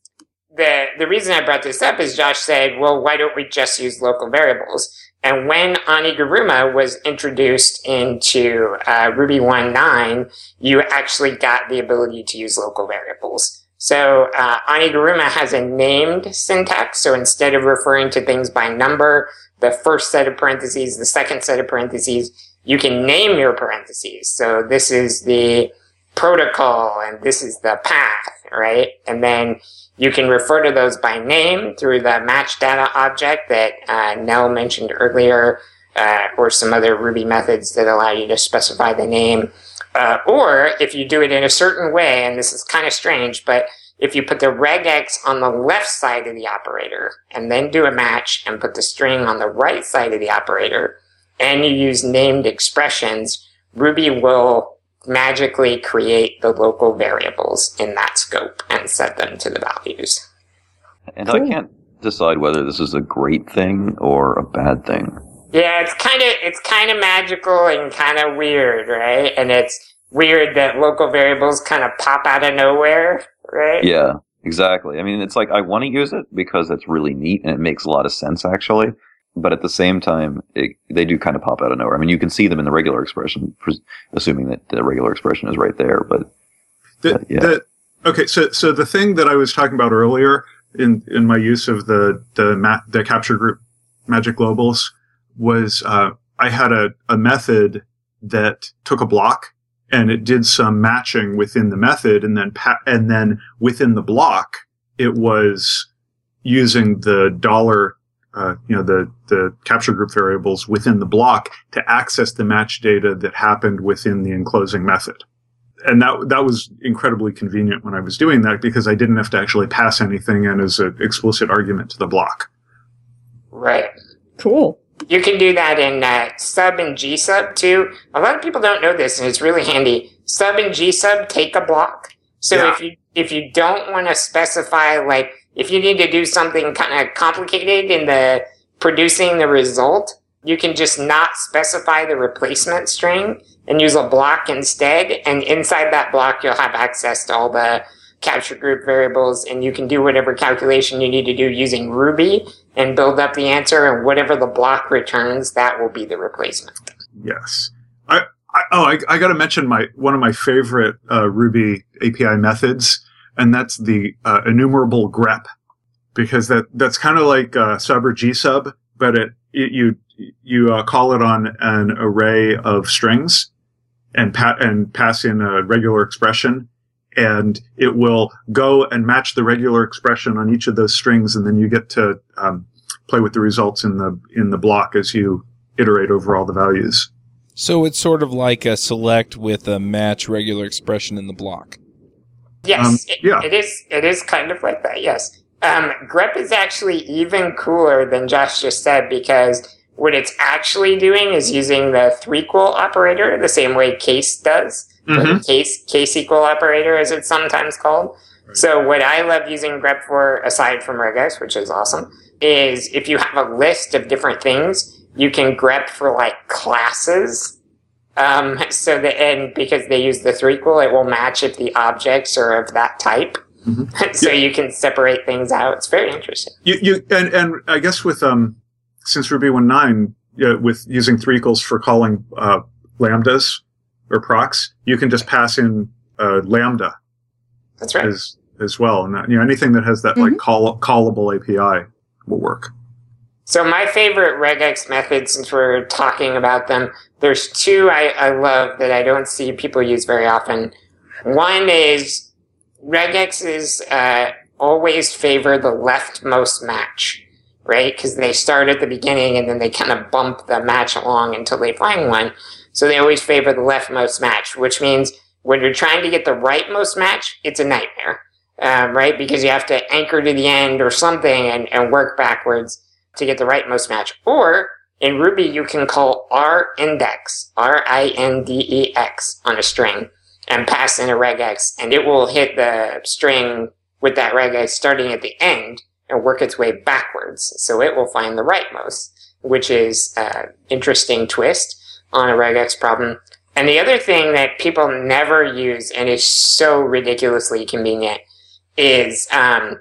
the the reason I brought this up is Josh said, well, why don't we just use local variables? And when Oniguruma was introduced into uh, Ruby 1.9, you actually got the ability to use local variables. So uh, Oniguruma has a named syntax. So instead of referring to things by number, the first set of parentheses, the second set of parentheses, you can name your parentheses. So this is the protocol and this is the path, right? And then you can refer to those by name through the match data object that uh, Nell mentioned earlier, uh, or some other Ruby methods that allow you to specify the name. Uh, or if you do it in a certain way, and this is kind of strange, but if you put the regex on the left side of the operator and then do a match and put the string on the right side of the operator and you use named expressions, Ruby will magically create the local variables in that scope and set them to the values. And I can't decide whether this is a great thing or a bad thing. Yeah, it's kind of it's kind of magical and kind of weird, right? And it's weird that local variables kind of pop out of nowhere, right? Yeah, exactly. I mean, it's like I want to use it because it's really neat and it makes a lot of sense actually. But at the same time, it, they do kind of pop out of nowhere. I mean, you can see them in the regular expression, pres- assuming that the regular expression is right there. But The, Uh, yeah. the, okay, so so the thing that I was talking about earlier in in my use of the the ma- the capture group magic globals was uh, I had a, a method that took a block and it did some matching within the method and then pa- and then within the block it was using the dollar uh, you know the the capture group variables within the block to access the match data that happened within the enclosing method and that that was incredibly convenient when I was doing that because I didn't have to actually pass anything in as an explicit argument to the block. Right. Cool. You can do that in uh, sub and gsub too. A lot of people don't know this, and it's really handy. Sub and gsub take a block. So Yeah. if you if you don't want to specify like if you need to do something kind of complicated in the producing the result, you can just not specify the replacement string and use a block instead. And inside that block, you'll have access to all the capture group variables, and you can do whatever calculation you need to do using Ruby and build up the answer. And whatever the block returns, that will be the replacement. Yes. I, I oh I, I got to mention my one of my favorite uh, Ruby API methods, and that's the uh, enumerable grep, because that that's kind of like uh, sub or gsub, but it, it you you uh, call it on an array of strings, and pa- and pass in a regular expression. And it will go and match the regular expression on each of those strings, and then you get to um, play with the results in the in the block as you iterate over all the values. So it's sort of like a select with a match regular expression in the block. Yes, Um, it- yeah. it is. It is kind of like that. Yes. Um, grep is actually even cooler than Josh just said because what it's actually doing is using the threequal operator the same way case does. Mm-hmm. the case case equal operator, as it's sometimes called. So what I love using grep for, aside from regex, which is awesome, is if you have a list of different things, you can grep for like classes. Um, so the and because they use the threequal, it will match if the objects are of that type. Mhm. so you can separate things out. It's very interesting. You, you and and I guess with um since Ruby 1.9 yeah, with using three equals for calling uh, lambdas or procs, you can just pass in uh, lambda That's right. as as well, and that, you know anything that has that like call callable API will work. So my favorite regex method, since we're talking about them, there's two I, I love that I don't see people use very often. One is regexes uh, always favor the leftmost match, right? Because they start at the beginning and then they kind of bump the match along until they find one. So they always favor the leftmost match, which means when you're trying to get the rightmost match, it's a nightmare, um, right? Because you have to anchor to the end or something and, and work backwards to get the rightmost match. Or in Ruby, you can call R index, R-I-N-D-E-X on a string and pass in a regex and it will hit the string with that regex starting at the end and work its way backwards. So it will find the rightmost, which is an interesting twist on a regex problem. And the other thing that people never use and is so ridiculously convenient is, um,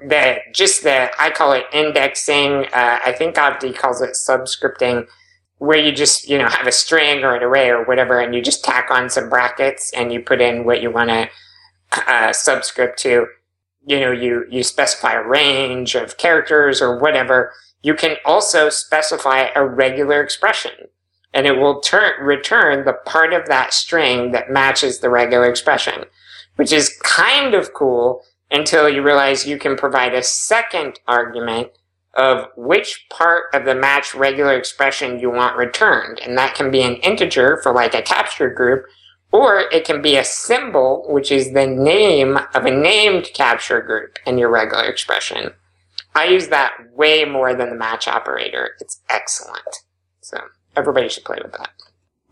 the just the I call it indexing. Uh, I think Avdi calls it subscripting, where you just you know have a string or an array or whatever, and you just tack on some brackets and you put in what you want to uh, subscript to. You know, you you specify a range of characters or whatever. You can also specify a regular expression, and it will turn return the part of that string that matches the regular expression, which is kind of cool until you realize you can provide a second argument of which part of the match regular expression you want returned. And that can be an integer for like a capture group, or it can be a symbol, which is the name of a named capture group in your regular expression. I use that way more than the match operator. It's excellent. So everybody should play with that.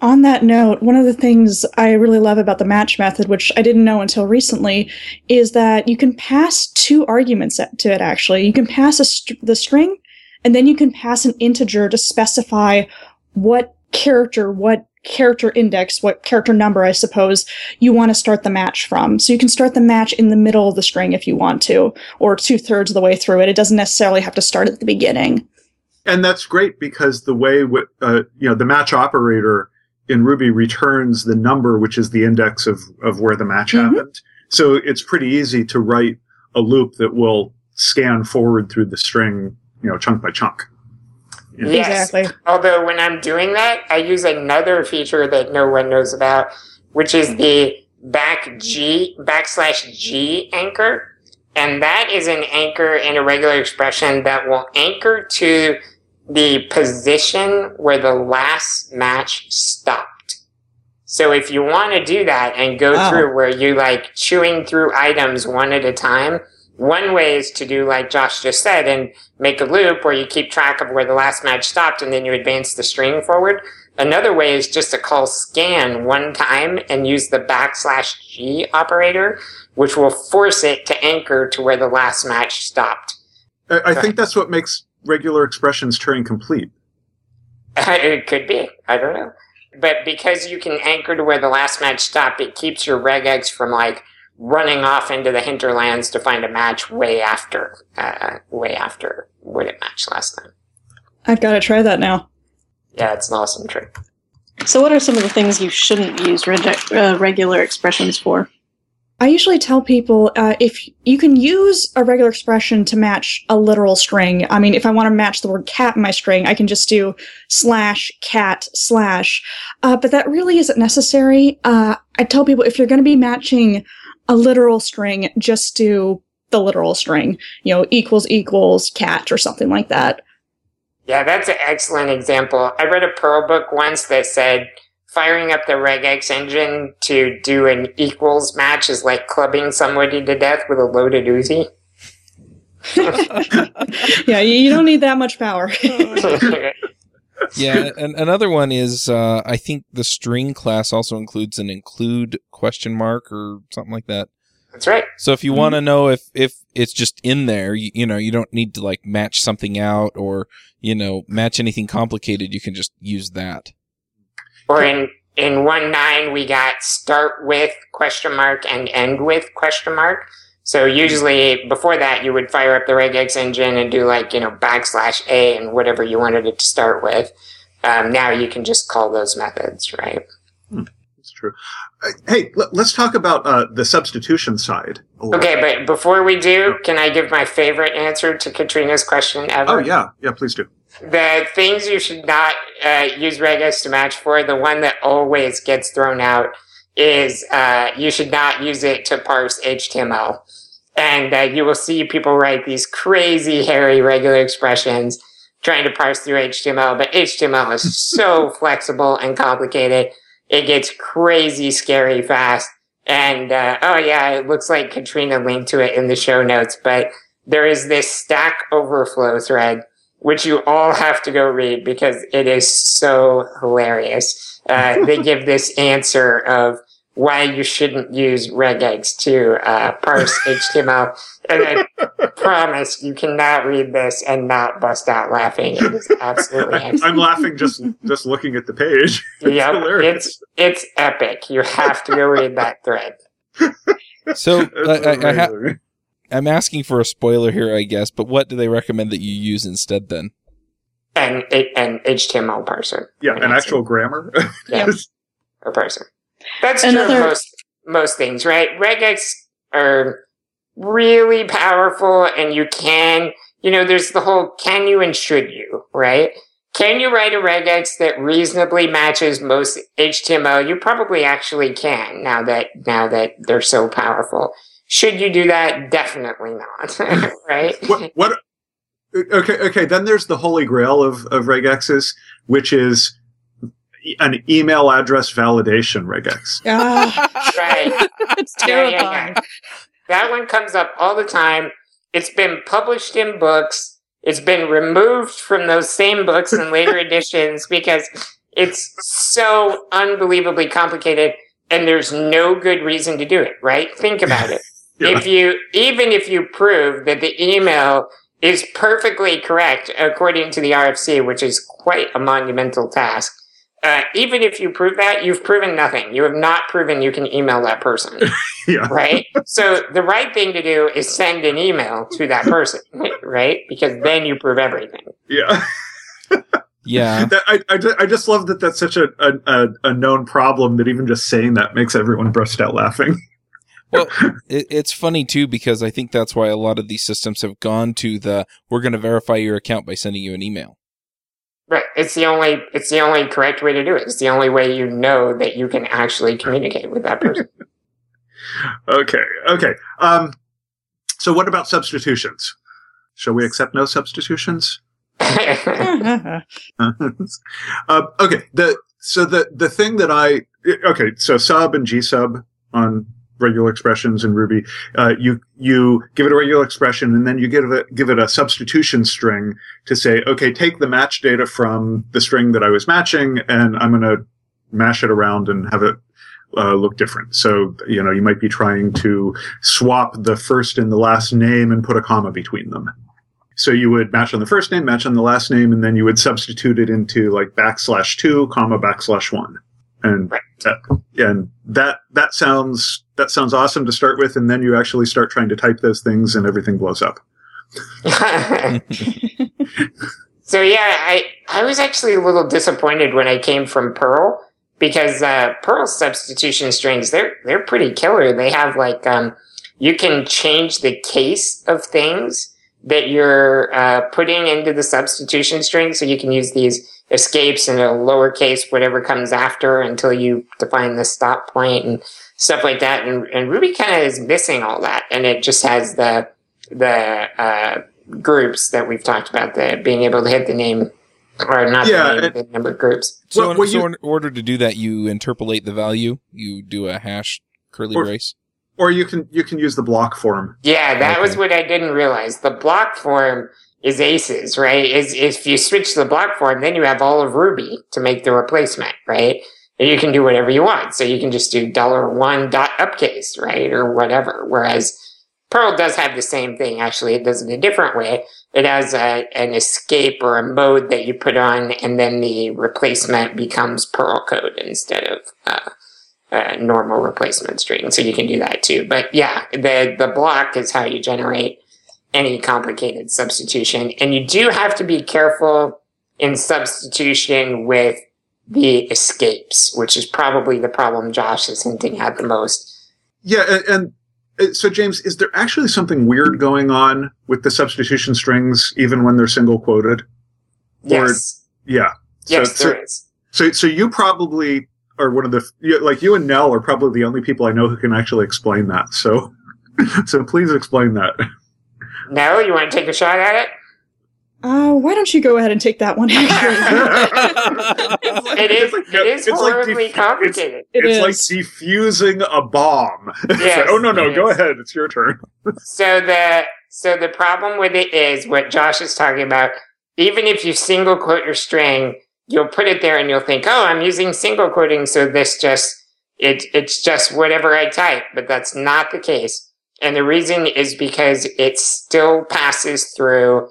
On that note, one of the things I really love about the match method, which I didn't know until recently, is that you can pass two arguments to it actually. You can pass st- the string, and then you can pass an integer to specify what character, what character index, what character number, I suppose, you want to start the match from. So you can start the match in the middle of the string if you want to, or two thirds of the way through it. It doesn't necessarily have to start at the beginning. And that's great because the way, uh, you know, the match operator in Ruby returns the number, which is the index of, of where the match mm-hmm. happened. So it's pretty easy to write a loop that will scan forward through the string, you know, chunk by chunk. Yes. Exactly. Although when I'm doing that, I use another feature that no one knows about, which is the back G backslash G anchor. And that is an anchor in a regular expression that will anchor to the position where the last match stopped. So if you want to do that and go oh. through where you like chewing through items one at a time, one way is to do like Josh just said and make a loop where you keep track of where the last match stopped and then you advance the string forward. Another way is just to call scan one time and use the backslash G operator, which will force it to anchor to where the last match stopped. I, I think that's what makes regular expressions Turing complete? it could be. I don't know. But because you can anchor to where the last match stopped, it keeps your regex from like running off into the hinterlands to find a match way after, uh, way after what it matched last time. I've got to try that now. Yeah, it's an awesome trick. So, what are some of the things you shouldn't use reg- uh, regular expressions for? I usually tell people uh, if you can use a regular expression to match a literal string. I mean, if I want to match the word cat in my string, I can just do slash cat slash. Uh, but that really isn't necessary. Uh, I tell people if you're going to be matching a literal string, just do the literal string. You know, equals equals cat or something like that. Yeah, that's an excellent example. I read a Perl book once that said firing up the regex engine to do an equals match is like clubbing somebody to death with a loaded Uzi. yeah, you don't need that much power. yeah, and another one is uh, I think the string class also includes an include question mark or something like that. That's right. So if you mm-hmm. want to know if if it's just in there, you, you know, you don't need to like match something out or you know match anything complicated. You can just use that. Or in in one nine, we got start with question mark and end with question mark. So usually before that, you would fire up the regex engine and do like, you know, backslash A and whatever you wanted it to start with. Um, now you can just call those methods, right? Hmm, that's true. Uh, hey, l- let's talk about uh, the substitution side. Okay, but before we do, can I give my favorite answer to Katrina's question ever? Oh, yeah. Yeah, please do the things you should not uh, use regex to match for, the one that always gets thrown out is uh, you should not use it to parse HTML. And uh, you will see people write these crazy, hairy regular expressions trying to parse through HTML, but HTML is so flexible and complicated. It gets crazy, scary fast. And, uh, oh yeah, it looks like Katrina linked to it in the show notes, but there is this Stack Overflow thread which you all have to go read because it is so hilarious. Uh, they give this answer of why you shouldn't use regex to uh, parse HTML. And I promise you cannot read this and not bust out laughing. It is absolutely excellent. I'm laughing just just looking at the page. It's yep, hilarious. It's, it's epic. You have to go read that thread. So I, I, I, ha- I'm asking for a spoiler here, I guess, but what do they recommend that you use instead then? And an HTML parser. Yeah, an actual grammar. Yeah. or parser. That's true Another- of most most things, right? Regex are really powerful, and you can, you know, there's the whole can you and should you, right? Can you write a regex that reasonably matches most HTML? You probably actually can now that now that they're so powerful. Should you do that? Definitely not, right? what what okay okay then there's the holy grail of of regexes which is an email address validation regex Ah, right. it's Yeah, yeah, yeah. That one comes up all the time. It's been published in books. It's been removed from those same books in later editions because it's so unbelievably complicated and there's no good reason to do it, right? Think about it. Yeah. If you, even if you prove that the email is perfectly correct according to the RFC, which is quite a monumental task, uh, even if you prove that, you've proven nothing. You have not proven you can email that person yeah right? so the right thing to do is send an email to that person, right? Because then you prove everything. yeah Yeah. That- I, I, I just love that that's such a, a, a, a known problem that even just saying that makes everyone burst out laughing Well, it, it's funny too because I think that's why a lot of these systems have gone to the we're going to verify your account by sending you an email. Right. It's the only it's the only correct way to do it. It's the only way you know that you can actually communicate with that person. okay okay um so what about substitutions shall we accept no substitutions uh, okay. The so the the thing that I okay. So sub and G sub on regular expressions in Ruby. Uh, you you give it a regular expression and then you give it give it a substitution string to say, okay, take the match data from the string that I was matching, and I'm going to mash it around and have it. Uh, look different. So, you know, you might be trying to swap the first and the last name and put a comma between them. So you would match on the first name, match on the last name, and then you would substitute it into like backslash two, comma backslash one, and Right. that, and that that sounds that sounds awesome to start with, and then you actually start trying to type those things, and everything blows up. so yeah, I I was actually a little disappointed when I came from Perl because uh, Perl substitution strings they're they're pretty killer. They have like um, you can change the case of things that you're uh, putting into the substitution string, so you can use these escapes in a lowercase whatever comes after until you define the stop point and stuff like that. And, and Ruby kind of is missing all that, and it just has the the uh, groups that we've talked about, the being able to hit the name or not Yeah, the name, the number of groups. So, Well, in, so you- in order to do that, you interpolate the value. You do a hash curly Or- brace. Or you can you can use the block form. Yeah, that was what I didn't realize. The block form is aces, right? Is if you switch the block form, then you have all of Ruby to make the replacement, right? You can do whatever you want. So you can just do dollar one dot upcase, right? Or whatever. Whereas Perl does have the same thing. Actually, it does it a different way. It has a, an escape or a mode that you put on, and then the replacement becomes Perl code instead of uh, uh, normal replacement string. So you can do that too. But yeah, the the block is how you generate any complicated substitution, and you do have to be careful in substitution with the escapes, which is probably the problem Josh is hinting at the most. Yeah, and, and uh, so James, is there actually something weird going on with the substitution strings, even when they're single quoted? Or- Yes, Yeah. yes, so, there is. So, so you probably are one of the you- like you and Nell are probably the only people I know who can actually explain that. So, so please explain that. No, you want to take a shot at it? Uh, why don't you go ahead and take that one? Actually, It is. like- it is it's like horribly def- complicated. It it's like is. defusing a bomb. Yes, like, oh no, no, go is. ahead. It's your turn. So the so the problem with it is what Josh is talking about. Even if you single quote your string, you'll put it there and you'll think, "Oh, I'm using single quoting, so this just it it's just whatever I type." But that's not the case. And the reason is because it still passes through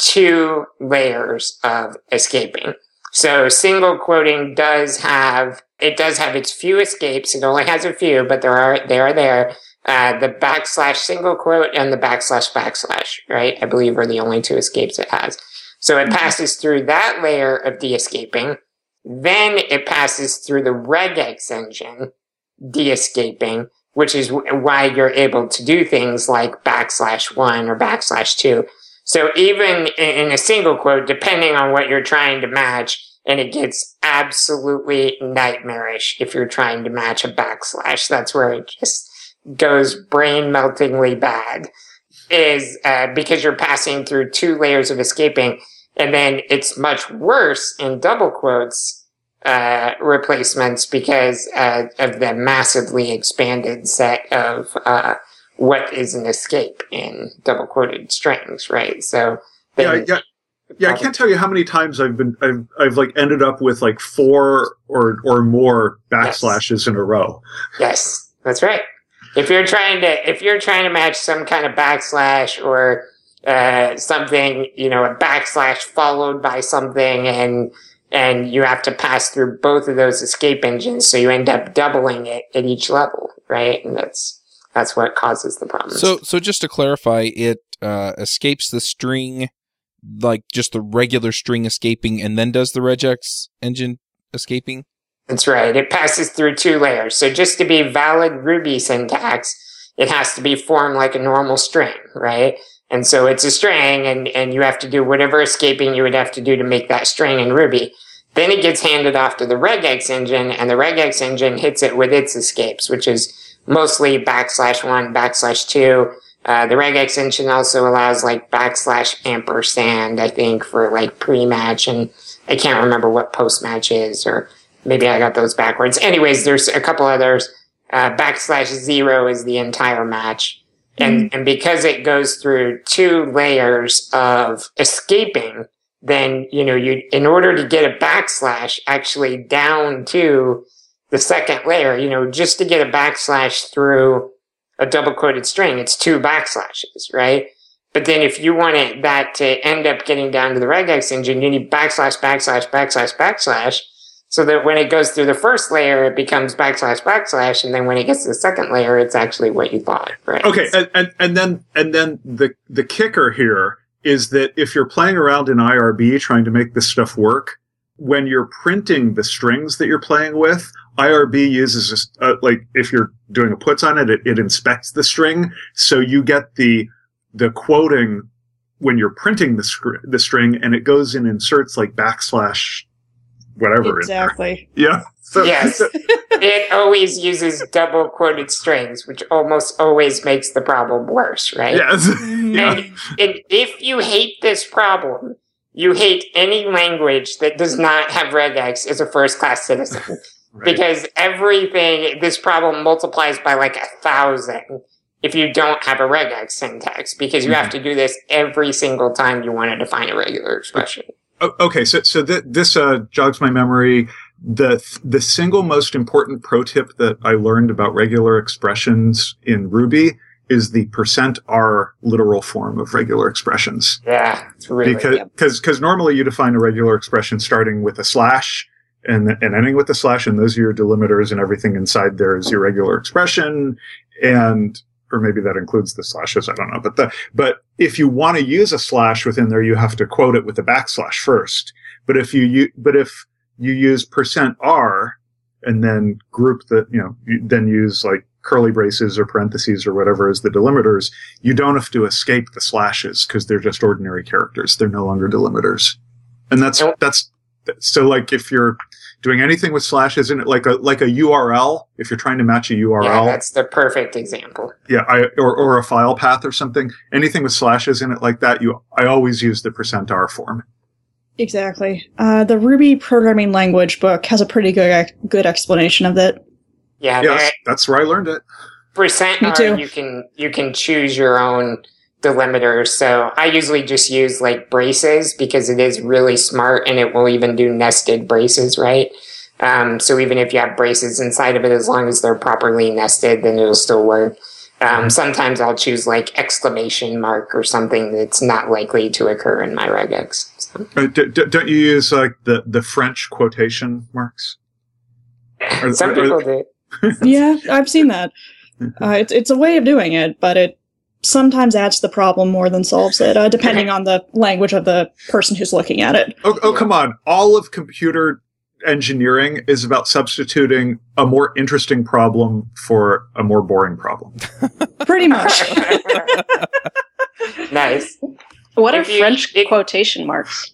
two layers of escaping. So single quoting does have it does have its few escapes. It only has a few, but there are they are there uh, the backslash single quote and the backslash backslash, right? I believe are the only two escapes it has. So it passes through that layer of de-escaping. Then it passes through the regex engine, de-escaping, which is why you're able to do things like backslash one or backslash two. So even in a single quote, depending on what you're trying to match, and it gets absolutely nightmarish if you're trying to match a backslash. That's where it just goes brain meltingly bad is uh, because you're passing through two layers of escaping and then it's much worse in double quotes uh, replacements because uh, of the massively expanded set of uh, what is an escape in double quoted strings, right? So yeah, yeah. Yeah, I can't tell you how many times I've been I've I've like ended up with like four or or more backslashes yes. in a row. Yes, that's right. If you're trying to if you're trying to match some kind of backslash or uh, something, you know, a backslash followed by something, and and you have to pass through both of those escape engines, so you end up doubling it at each level, right? And that's that's what causes the problem. So, so just to clarify, it uh, escapes the string, like just the regular string escaping, and then does the regex engine escaping. That's right. It passes through two layers. So just to be valid Ruby syntax, it has to be formed like a normal string, right? And so it's a string, and and you have to do whatever escaping you would have to do to make that string in Ruby. Then it gets handed off to the regex engine, and the regex engine hits it with its escapes, which is mostly backslash one, backslash two. Uh, the regex engine also allows like backslash ampersand, I think, for like pre-match, and I can't remember what post-match is, or maybe I got those backwards. Anyways, there's a couple others. Uh, backslash zero is the entire match. And, mm-hmm. and because it goes through two layers of escaping, then, you know, you, in order to get a backslash actually down to the second layer, you know, just to get a backslash through a double quoted string, it's two backslashes, right? But then if you want it, that to end up getting down to the regex engine, you need backslash, backslash, backslash, backslash. So that when it goes through the first layer, it becomes backslash, backslash. And then when it gets to the second layer, it's actually what you thought, right? Okay. And, and, and then, and then the, the kicker here is that if you're playing around in IRB trying to make this stuff work, when you're printing the strings that you're playing with, IRB uses uh, like if you're doing a puts on it, it, it inspects the string, so you get the the quoting when you're printing the str- the string, and it goes and inserts like backslash whatever. Exactly. Yeah. So, yes. it always uses double quoted strings, which almost always makes the problem worse, right? Yes. yeah. and, and if you hate this problem, you hate any language that does not have regex as a first class citizen. Right. Because everything, this problem multiplies by like a thousand if you don't have a regex syntax, because you mm-hmm. have to do this every single time you want to define a regular expression. Okay, so so th- this uh, jogs my memory. The the single most important pro tip that I learned about regular expressions in Ruby is the percent R literal form of regular expressions. Yeah, it's really because because because normally you define a regular expression starting with a slash and and ending with a slash, and those are your delimiters, and everything inside there is your regular expression, and or maybe that includes the slashes. I don't know, but the but if you want to use a slash within there, you have to quote it with a backslash first. But if you but if you use percent R and then group the you know then use like curly braces or parentheses or whatever as the delimiters, you don't have to escape the slashes because they're just ordinary characters. They're no longer delimiters. And that's, that's, so like if you're doing anything with slashes in it, like a, like a URL, if you're trying to match a URL. Yeah, that's the perfect example. Yeah. I, or, or a file path or something, anything with slashes in it like that, you, I always use the percent %r form. Exactly. Uh, the Ruby programming language book has a pretty good, good explanation of it. Yeah, yes, that's where I learned it. Percent R, you can you can choose your own delimiter. So I usually just use like braces because it is really smart and it will even do nested braces, right? Um, so even if you have braces inside of it, as long as they're properly nested, then it'll still work. Um, mm-hmm. sometimes I'll choose like exclamation mark or something that's not likely to occur in my regex. So. Uh, d- d- don't you use like the, the French quotation marks? Some people do. yeah, I've seen that. Uh, it's it's a way of doing it, but it sometimes adds to the problem more than solves it, uh, depending on the language of the person who's looking at it. Oh, oh, come on! All of computer engineering is about substituting a more interesting problem for a more boring problem. Pretty much. nice. What are you- French it- quotation marks?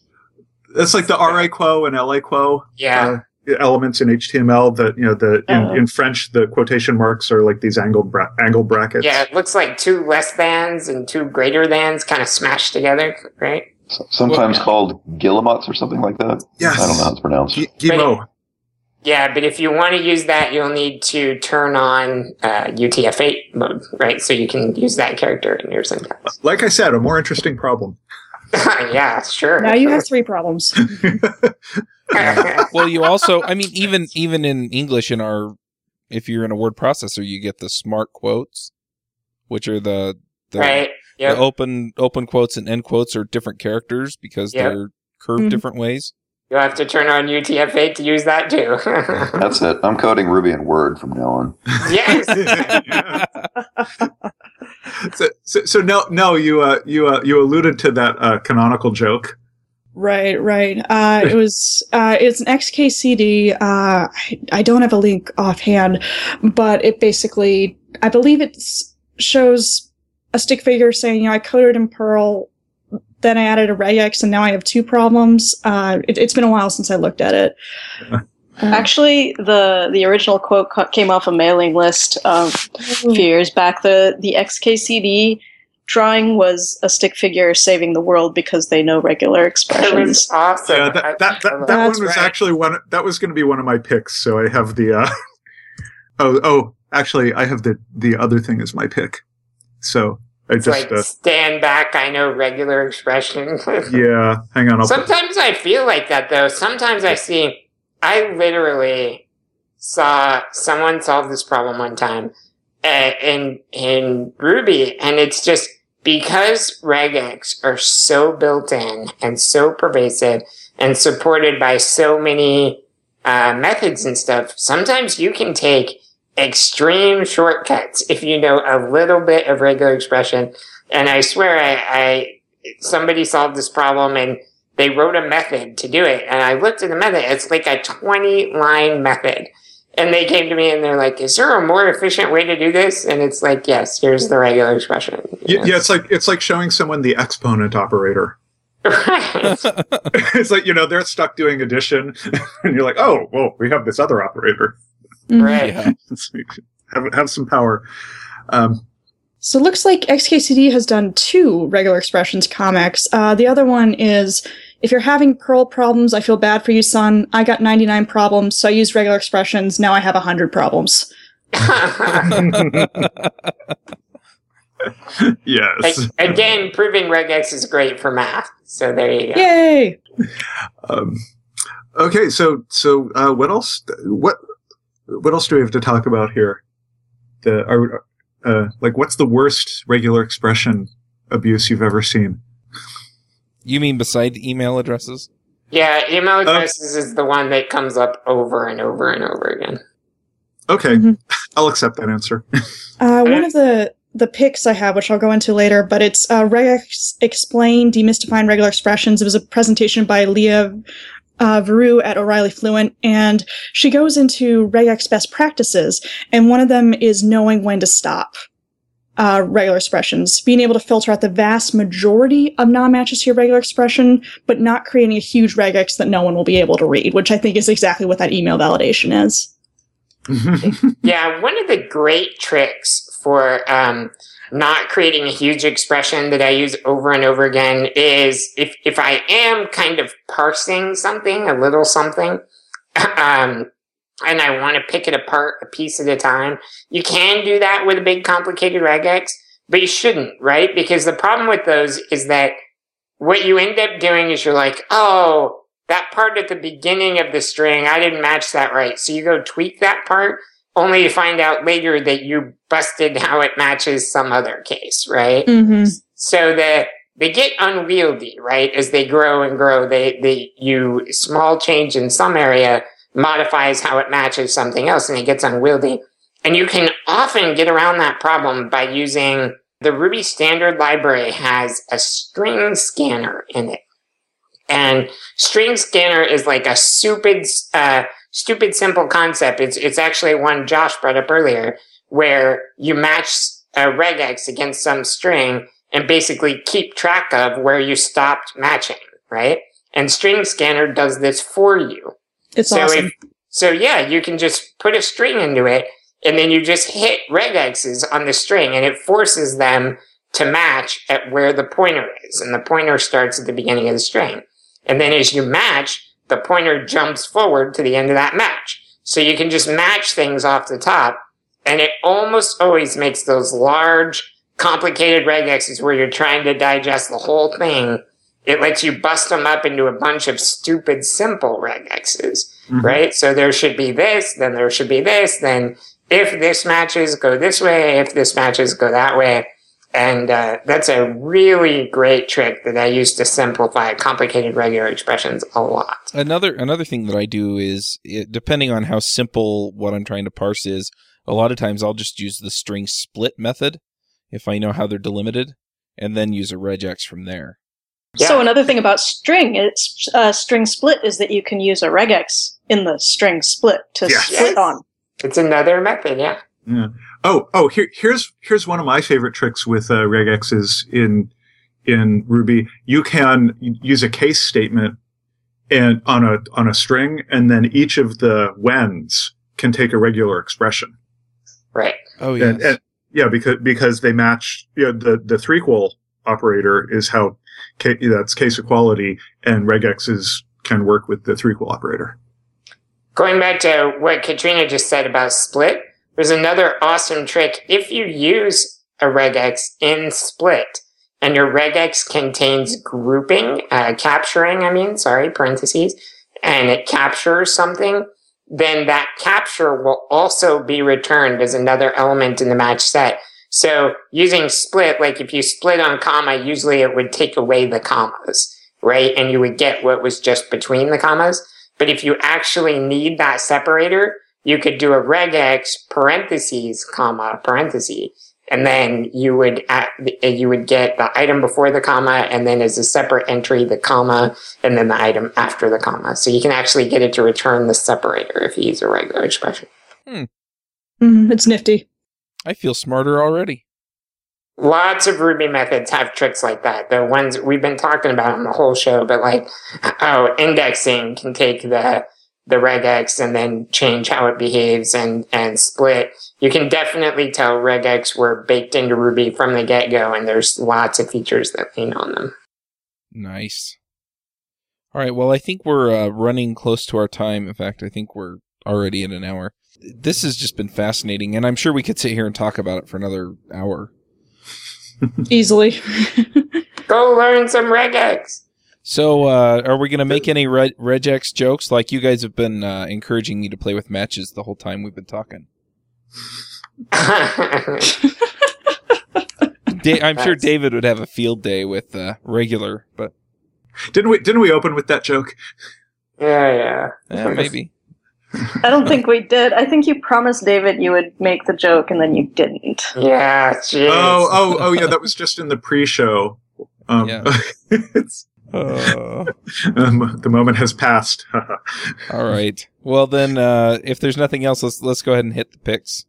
It's like the RA quo and LA quo. Yeah. uh, elements in HTML that you know the in, Oh. in French the quotation marks are like these angled bra- angle brackets. Yeah, it looks like two less thans and two greater thans kind of smashed together, right? S- Sometimes Well- called guillemots or something like that. Yes. I don't know how it's pronounced. G- Guillemot. Yeah, but if you want to use that, you'll need to turn on uh, UTF-8 mode, right? So you can use that character in your syntax. Like I said, a more interesting problem. yeah, sure. now you have three problems. well, you also, I mean, even even in English, in our, if you're in a word processor, you get the smart quotes, which are the the, right. the open open quotes and end quotes are different characters because Yep. they're curved Mhm. different ways. You'll have to turn on UTF-8 to use that too. That's it. I'm coding Ruby and Word from now on. yes. so, so, so no, no, you uh, you uh, you alluded to that uh, canonical joke. Right, right. Uh, it was uh, it's an XKCD. Uh, I, I don't have a link offhand, but it basically, I believe it shows a stick figure saying, you know, I coded in Perl, then I added a regex, and now I have two problems. Uh, it, it's been a while since I looked at it. Uh, Actually, the the original quote co- came off a mailing list um, a few years back. The the XKCD drawing was a stick figure saving the world because they know regular It expressions. was awesome. yeah, I- that that, that, that one was right. actually one. That was going to be one of my picks. So I have the. Uh, oh, oh, actually, I have the the other thing as my pick. So I It's just like uh, stand back. I know regular expression. yeah. Hang on. I'll put, Sometimes I feel like that though. Sometimes I see, I literally saw someone solve this problem one time uh, in in Ruby, and it's just because regex are so built in and so pervasive and supported by so many uh, methods and stuff. Sometimes you can take extreme shortcuts if you know a little bit of regular expression. And I swear, I, I somebody solved this problem and they wrote a method to do it. And I looked at the method. It's like a 20 line method. And they came to me and they're like, is there a more efficient way to do this? And it's like, yes, here's the regular expression. yeah, yeah, it's like it's like showing someone the exponent operator. Right. it's like you know they're stuck doing addition, and you're like, oh, well, we have this other operator. mhm. right. Yeah. have have some power. Um, So it looks like XKCD has done two regular expressions comics. Uh, the other one is if you're having Perl problems, I feel bad for you, son. I got 99 problems, so I used regular expressions. Now I have 100 problems. yes. Again, proving regex is great for math. So there you go. Yay! Um, okay, so so uh, what else? What what else do we have to talk about here? The are, uh, like what's the worst regular expression abuse you've ever seen? You mean beside email addresses? Yeah, email addresses is the one that comes up over and over and over again. Okay, Mhm. I'll accept that answer. Uh, one of the the picks I have, which I'll go into later, but it's uh, regex explain demystifying regular expressions. It was a presentation by Lea uh, Verou at O'Reilly Fluent, and she goes into regex best practices, and one of them is knowing when to stop. Uh, regular expressions, being able to filter out the vast majority of non-matches to your regular expression, but not creating a huge regex that no one will be able to read, which I think is exactly what that email validation is. Yeah, one of the great tricks for um, not creating a huge expression that I use over and over again is if if I am kind of parsing something, a little something, um, and I want to pick it apart a piece at a time, you can do that with a big complicated regex, but you shouldn't, right? Because the problem with those is that what you end up doing is you're like, oh, that part at the beginning of the string, I didn't match that right. So you go tweak that part only to find out later that you busted how it matches some other case, right? Mm-hmm. So that they get unwieldy, right? As they grow and grow, they, they, you, small change in some area modifies how it matches something else and it gets unwieldy. And you can often get around that problem by using the Ruby standard library has a string scanner in it. And string scanner is like a stupid, uh, stupid simple concept. It's, it's actually one Josh brought up earlier where you match a regex against some string and basically keep track of where you stopped matching, right? And string scanner does this for you. It's so awesome. if, so yeah, you can just put a string into it and then you just hit regexes on the string and it forces them to match at where the pointer is. And the pointer starts at the beginning of the string. And then as you match, the pointer jumps forward to the end of that match. So you can just match things off the top and it almost always makes those large, complicated regexes where you're trying to digest the whole thing. It lets you bust them up into a bunch of stupid, simple regexes, Mhm. right? So there should be this, then there should be this, then if this matches, go this way. If this matches, go that way. And uh, that's a really great trick that I use to simplify complicated regular expressions a lot. Another another thing that I do is it, depending on how simple what I'm trying to parse is, a lot of times I'll just use the string split method if I know how they're delimited, and then use a regex from there. Yeah. So another thing about string, it's uh, string split is that you can use a regex in the string split to Yeah. split Yes. on. It's another method, yeah. Yeah. Oh, oh, here, here's here's one of my favorite tricks with uh, regexes in in Ruby. You can use a case statement and on a on a string, and then each of the whens can take a regular expression. Right. Oh yes. And, and yeah, because because they match. You know, the the threequal operator is how that's case equality, and regexes can work with the threequal operator. Going back to what Katrina just said about split, there's another awesome trick. If you use a regex in split and your regex contains grouping, uh, capturing, I mean, sorry, parentheses, and it captures something, then that capture will also be returned as another element in the match set. So using split, like if you split on comma, usually it would take away the commas, right? And you would get what was just between the commas. But if you actually need that separator, you could do a regex parentheses, comma, parentheses, and then you would add, you would get the item before the comma, and then as a separate entry, the comma, and then the item after the comma. So you can actually get it to return the separator if you use a regular expression. Mhm, it's nifty. I feel smarter already. Lots of Ruby methods have tricks like that. The ones we've been talking about on the whole show, but like, oh, indexing can take the the regex and then change how it behaves and and split. You can definitely tell regex were baked into Ruby from the get go, and there's lots of features that lean on them. Nice. All right. Well, I think we're uh, running close to our time. In fact, I think we're already at an hour. This has just been fascinating, and I'm sure we could sit here and talk about it for another hour. Easily. Go learn some regex. So, uh, are we going to make any re- regex jokes? Like you guys have been uh, encouraging me to play with matches the whole time we've been talking. Da- I'm sure David would have a field day with uh, regular, but Didn't we? Didn't we open with that joke? yeah, yeah. eh, maybe. I don't think we did. I think you promised David you would make the joke and then you didn't. Yeah, jeez. Oh, oh, oh, yeah. That was just in the pre-show. Um, Yeah. it's, Uh, um, the moment has passed. all right. Well, then, uh, if there's nothing else, let's let's go ahead and hit the picks.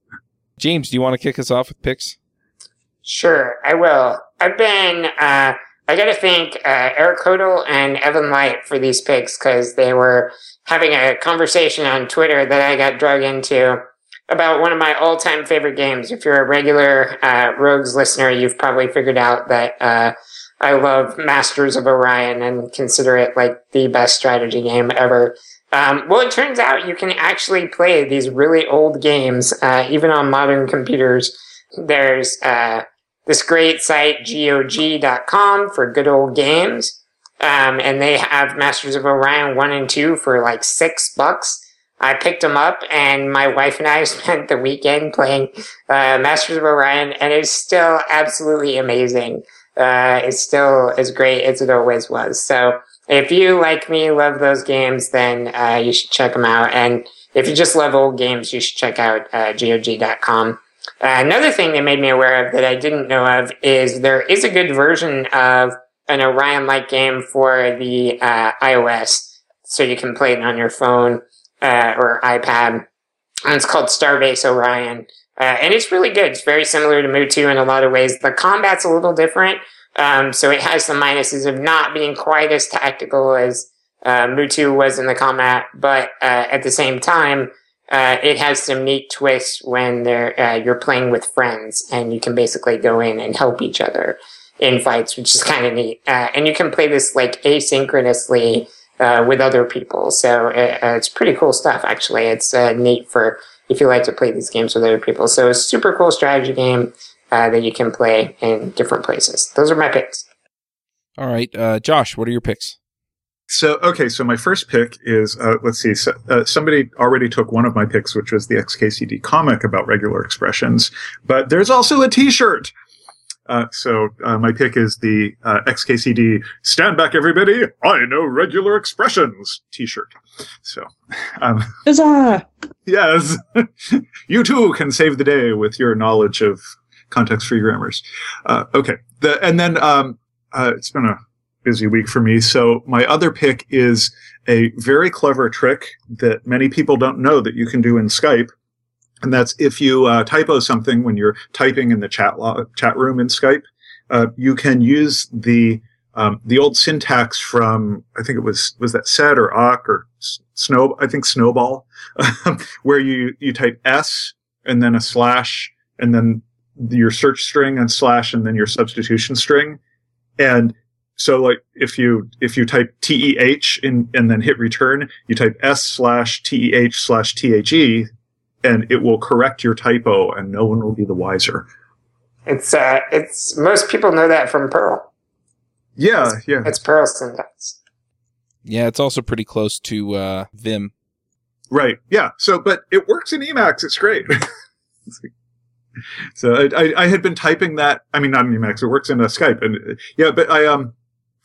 James, do you want to kick us off with picks? Sure, I will. I've been, uh, I gotta thank, uh, Eric Hodel and Evan Light for these picks because they were having a conversation on Twitter that I got drug into about one of my all-time favorite games. If you're a regular, uh, Rogues listener, you've probably figured out that, uh, I love Masters of Orion and consider it like the best strategy game ever. Um, well, it turns out you can actually play these really old games, uh, even on modern computers. There's, uh, this great site, GOG.com, for good old games. Um, and they have Masters of Orion 1 and 2 for like six bucks. I picked them up and my wife and I spent the weekend playing, uh, Masters of Orion and it's still absolutely amazing. Uh, it's still as great as it always was. So if you like me love those games, then uh, you should check them out. And if you just love old games, you should check out uh, GOG.com. Another thing they made me aware of that I didn't know of is there is a good version of an Orion-like game for the uh, iOS, so you can play it on your phone uh, or iPad. And it's called Starbase Orion, uh, and it's really good. It's very similar to MOO2 in a lot of ways. The combat's a little different, um, so it has some minuses of not being quite as tactical as uh, MOO2 was in the combat, but uh, at the same time, uh, it has some neat twists when uh, you're playing with friends and you can basically go in and help each other in fights, which is kind of neat. Uh, and you can play this like asynchronously uh, with other people, so it, it's pretty cool stuff. Actually, it's neat for if you like to play these games with other people. So it's a super cool strategy game uh, that you can play in different places. Those are my picks. All right, uh, Josh, what are your picks? So okay, so my first pick is uh, let's see. So, uh, somebody already took one of my picks, which was the XKCD comic about regular expressions, but there's also a T-shirt. Uh, so uh, my pick is the uh, XKCD "Stand Back, Everybody! I Know Regular Expressions" T-shirt. So, um, Huzzah! yes, you too can save the day with your knowledge of context-free grammars. Uh, okay, the, and then um, uh, it's been a busy week for me. So my other pick is a very clever trick that many people don't know that you can do in Skype. And that's if you uh, typo something when you're typing in the chat chat room in Skype, uh, you can use the um, the old syntax from I think it was was that sed or awk or snow I think SNOBOL, where you you type s and then a slash and then your search string and slash and then your substitution string, and so like if you if you type teh in and then hit return, you type s slash teh slash the, and it will correct your typo, and no one will be the wiser. It's uh, it's most people know that from Perl. Yeah, it's, yeah, it's Perl syntax. Yeah, it's also pretty close to uh, Vim. Right. Yeah. So, but it works in Emacs. It's great. so I, I, I, had been typing that. I mean, not in Emacs. It works in a Skype, and yeah, but I um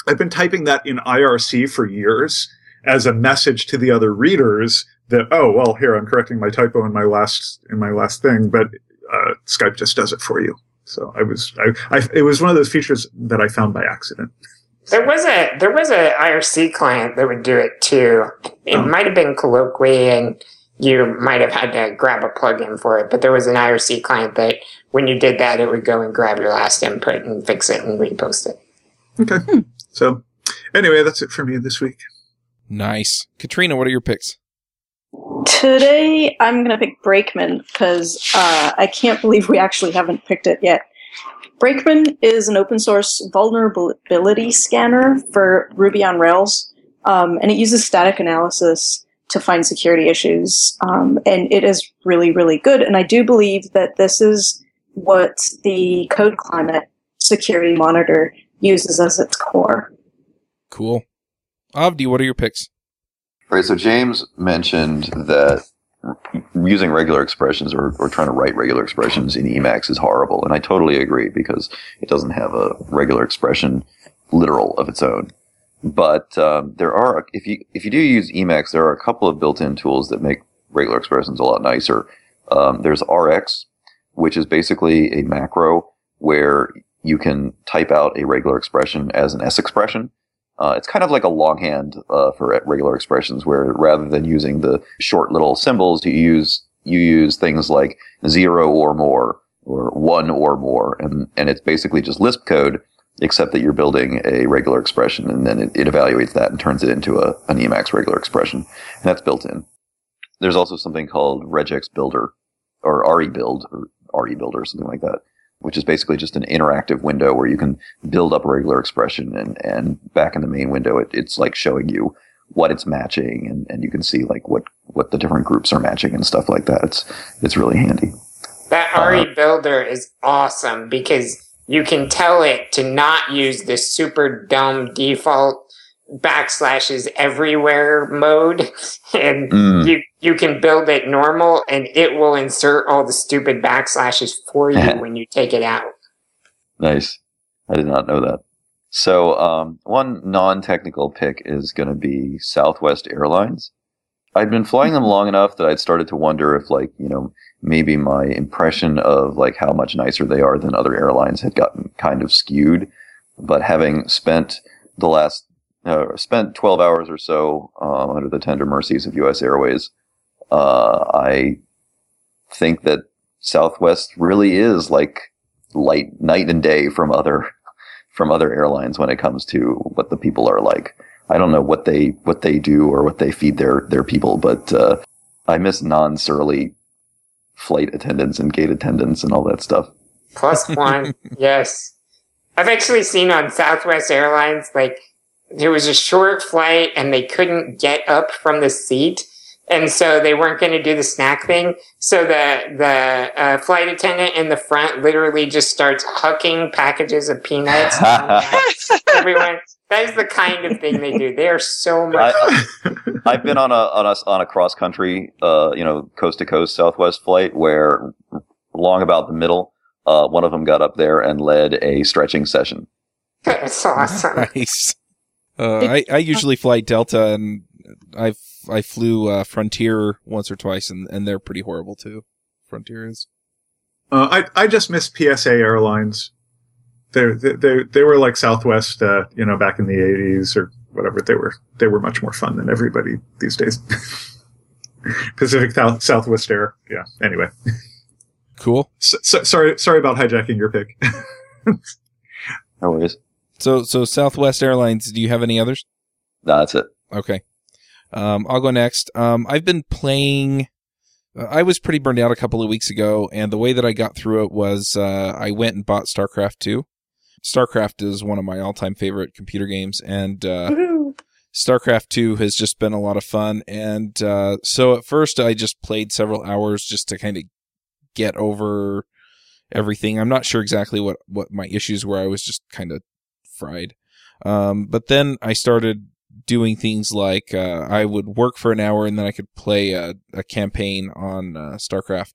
I've been typing that in IRC for years as a message to the other readers that oh well here I'm correcting my typo in my last in my last thing, but uh, Skype just does it for you. So I was I, I it was one of those features that I found by accident. There was a there was a IRC client that would do it too. It oh. might have been Colloquy, and you might have had to grab a plugin for it. But there was an IRC client that when you did that, it would go and grab your last input and fix it and repost it. Okay. Hmm. So anyway, that's it for me this week. Nice. Katrina, what are your picks? Today, I'm going to pick Brakeman because uh, I can't believe we actually haven't picked it yet. Brakeman is an open source vulnerability scanner for Ruby on Rails, um, and it uses static analysis to find security issues. Um, and it is really, really good. And I do believe that this is what the Code Climate Security Monitor uses as its core. Cool. Avdi, what are your picks? Right, so James mentioned that using regular expressions or, or trying to write regular expressions in Emacs is horrible, and I totally agree because it doesn't have a regular expression literal of its own. But um, there are, if you if you do use Emacs, there are a couple of built-in tools that make regular expressions a lot nicer. Um, there's Rx, which is basically a macro where you can type out a regular expression as an S expression. Uh, it's kind of like a longhand uh, for regular expressions, where rather than using the short little symbols, you use you use things like zero or more or one or more, and and it's basically just Lisp code, except that you're building a regular expression, and then it, it evaluates that and turns it into a an Emacs regular expression, and that's built in. There's also something called regex builder or RE build or RE builder, something like that which is basically just an interactive window where you can build up a regular expression and, and back in the main window, it, it's like showing you what it's matching and, and you can see like what, what the different groups are matching and stuff like that. It's, it's really handy. That RE uh, builder is awesome because you can tell it to not use the super dumb default backslashes everywhere mode and mm. you you can build it normal and it will insert all the stupid backslashes for you when you take it out. Nice. I did not know that. So, um, one non-technical pick is going to be Southwest Airlines. I'd been flying them long enough that I'd started to wonder if, like, you know, maybe my impression of like how much nicer they are than other airlines had gotten kind of skewed. But having spent the last uh, spent 12 hours or so um, under the tender mercies of U.S. Airways, uh, I think that Southwest really is like light night and day from other from other airlines when it comes to what the people are like. I don't know what they what they do or what they feed their their people, but uh, I miss non surly flight attendants and gate attendants and all that stuff. Plus one, yes. I've actually seen on Southwest Airlines like there was a short flight and they couldn't get up from the seat. And so they weren't going to do the snack thing. So the, the uh, flight attendant in the front literally just starts hucking packages of peanuts. Everyone, that is the kind of thing they do. They are so much. I, I've been on a, on a, on a cross country, uh, you know, coast to coast Southwest flight where long about the middle, uh, one of them got up there and led a stretching session. That's awesome. Nice. Uh, I, I usually fly Delta, and I I flew uh, Frontier once or twice, and, and they're pretty horrible too. Frontier is. Uh, I I just miss PSA Airlines. They they they were like Southwest, uh, you know, back in the '80s or whatever. They were they were much more fun than everybody these days. Pacific South, Southwest Air, yeah. Anyway, Cool. so, so, sorry sorry about hijacking your pick. No worries. So so Southwest Airlines. Do you have any others? No, that's it. Okay. Um, I'll go next. Um, I've been playing. Uh, I was pretty burned out a couple of weeks ago, and the way that I got through it was uh, I went and bought StarCraft 2. StarCraft is one of my all time favorite computer games, and uh, StarCraft 2 has just been a lot of fun. And uh, so at first, I just played several hours just to kind of get over everything. I'm not sure exactly what, what my issues were. I was just kind of fried. Um, but then I started doing things like uh, I would work for an hour and then I could play a, a campaign on uh, StarCraft.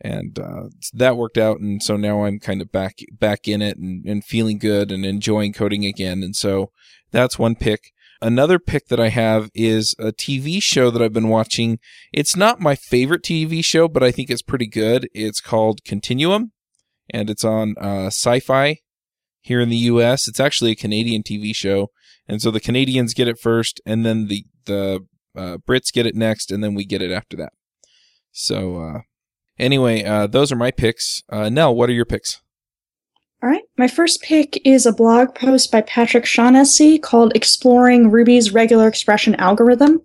And uh, that worked out, and so now I'm kind of back back in it and, and feeling good and enjoying coding again. And so that's one pick. Another pick that I have is a TV show that I've been watching. It's not my favorite TV show, but I think it's pretty good. It's called Continuum, and it's on uh, sci fi here in the US. It's actually a Canadian TV show. And so the Canadians get it first, and then the, the uh, Brits get it next, and then we get it after that. So, uh, anyway, uh, those are my picks. Uh, Nell, what are your picks? All right. My first pick is a blog post by Patrick Shaughnessy called Exploring Ruby's Regular Expression Algorithm.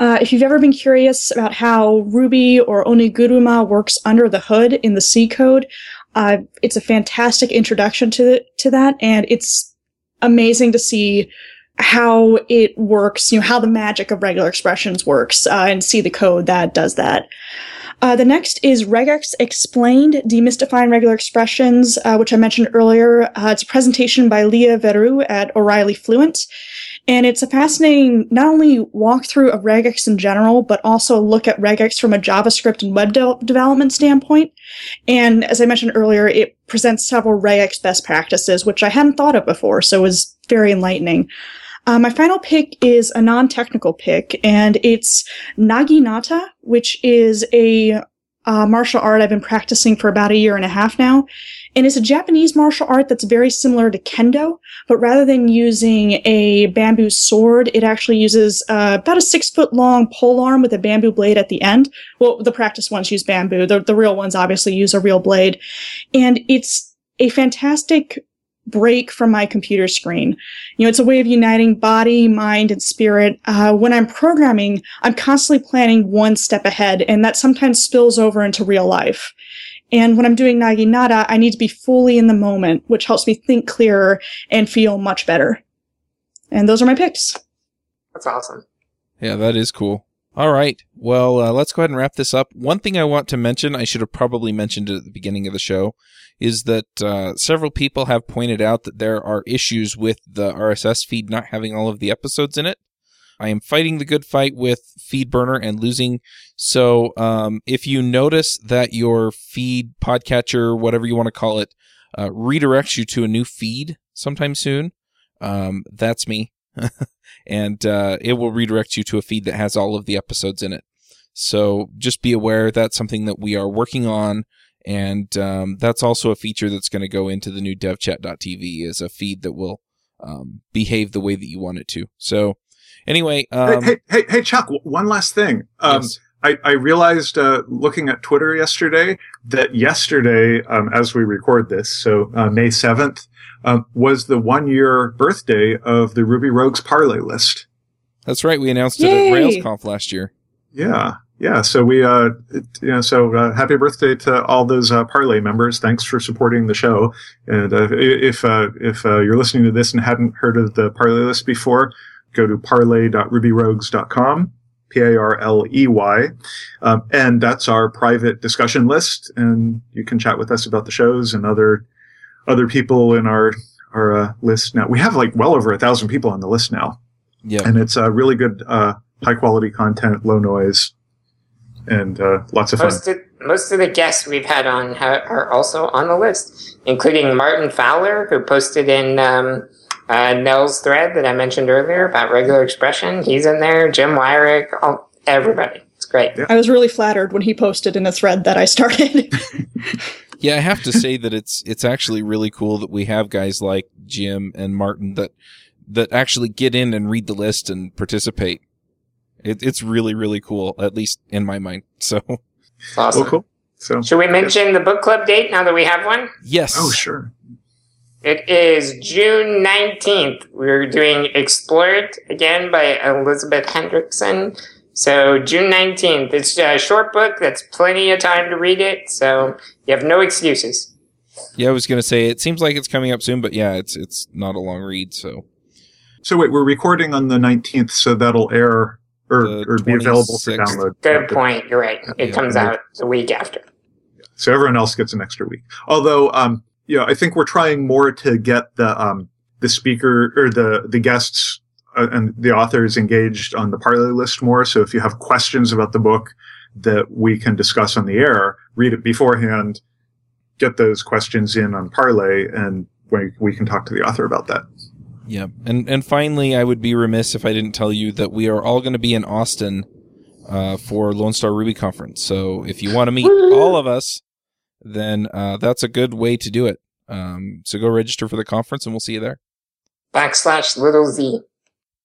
Uh, if you've ever been curious about how Ruby or Oniguruma works under the hood in the C code, uh, it's a fantastic introduction to, to that, and it's amazing to see how it works, you know, how the magic of regular expressions works, uh, and see the code that does that. Uh, the next is regex explained, demystifying regular expressions, uh, which I mentioned earlier. Uh, it's a presentation by Lea Verou at O'Reilly Fluent. And it's a fascinating, not only walkthrough of regex in general, but also look at regex from a JavaScript and web de- development standpoint. And as I mentioned earlier, it presents several regex best practices, which I hadn't thought of before, so it was very enlightening. Uh, my final pick is a non-technical pick, and it's Naginata, which is a uh, martial art I've been practicing for about a year and a half now. And it's a Japanese martial art that's very similar to kendo, but rather than using a bamboo sword, it actually uses uh, about a six foot long pole arm with a bamboo blade at the end. Well, the practice ones use bamboo. The, the real ones obviously use a real blade. And it's a fantastic break from my computer screen. You know, it's a way of uniting body, mind, and spirit. Uh, when I'm programming, I'm constantly planning one step ahead, and that sometimes spills over into real life. And when I'm doing Naginata, I need to be fully in the moment, which helps me think clearer and feel much better. And those are my picks. That's awesome. Yeah, that is cool. All right. Well, uh, let's go ahead and wrap this up. One thing I want to mention, I should have probably mentioned it at the beginning of the show, is that uh, several people have pointed out that there are issues with the RSS feed not having all of the episodes in it. I am fighting the good fight with FeedBurner and losing. So um, if you notice that your feed, podcatcher, whatever you want to call it, uh, redirects you to a new feed sometime soon, um, that's me. and uh, it will redirect you to a feed that has all of the episodes in it. So just be aware that's something that we are working on. And um, that's also a feature that's going to go into the new devchat.tv is a feed that will um, behave the way that you want it to. So anyway, um, hey, hey, hey, hey, Chuck, one last thing. Um, yes. I, I realized uh, looking at Twitter yesterday that yesterday, um, as we record this, so uh, May 7th, um, was the one year birthday of the Ruby Rogues Parley list. that's right. We announced it at RailsConf last year. Yeah. Yeah. So we, uh, it, you know, so uh, happy birthday to all those uh, Parley members. Thanks for supporting the show. And uh, if uh, if uh, you're listening to this and hadn't heard of the Parley list before, go to parley.rubyrogues.com. P-A-R-L-E-Y. Um, and that's our private discussion list. And you can chat with us about the shows and other, other people in our, our, uh, list now. We have like well over a thousand people on the list now. Yeah. And it's, uh, really good, uh, high quality content, low noise, and, uh, lots of fun. Most of, most of the guests we've had on ha- are also on the list, including Martin Fowler, who posted in um, uh, Nell's thread that I mentioned earlier about regular expression. He's in there. Jim Weirich, all, everybody. It's great. Yeah. I was really flattered when he posted in a thread that I started. Yeah, I have to say that it's it's actually really cool that we have guys like Jim and Martin that that actually get in and read the list and participate. It, it's really really cool, at least in my mind. So awesome. Oh, cool. So, Should we mention the book club date now that we have one? yes, oh, sure. It is June 19th. We're doing Explore It again by Elisabeth Hendrickson. So June 19th. It's a short book that's plenty of time to read it. So you have no excuses. yeah. I was gonna say it seems like it's coming up soon, but yeah, it's it's not a long read. So So wait, we're recording on the 19th, so that'll air or, or be available for download. Good point. You're right. It Yeah. comes out the week after. So everyone else gets an extra week. Although, um, you know, I think we're trying more to get the, um, the speaker or the, the guests uh, and the author is engaged on the Parley list more. So if you have questions about the book that we can discuss on the air, read it beforehand, get those questions in on Parley and we, we can talk to the author about that. yeah, and and finally, I would be remiss if I didn't tell you that we are all going to be in Austin uh, for Lone Star Ruby Conference. So if you want to meet all of us, then uh, that's a good way to do it. Um, so go register for the conference, and we'll see you there. Backslash little z.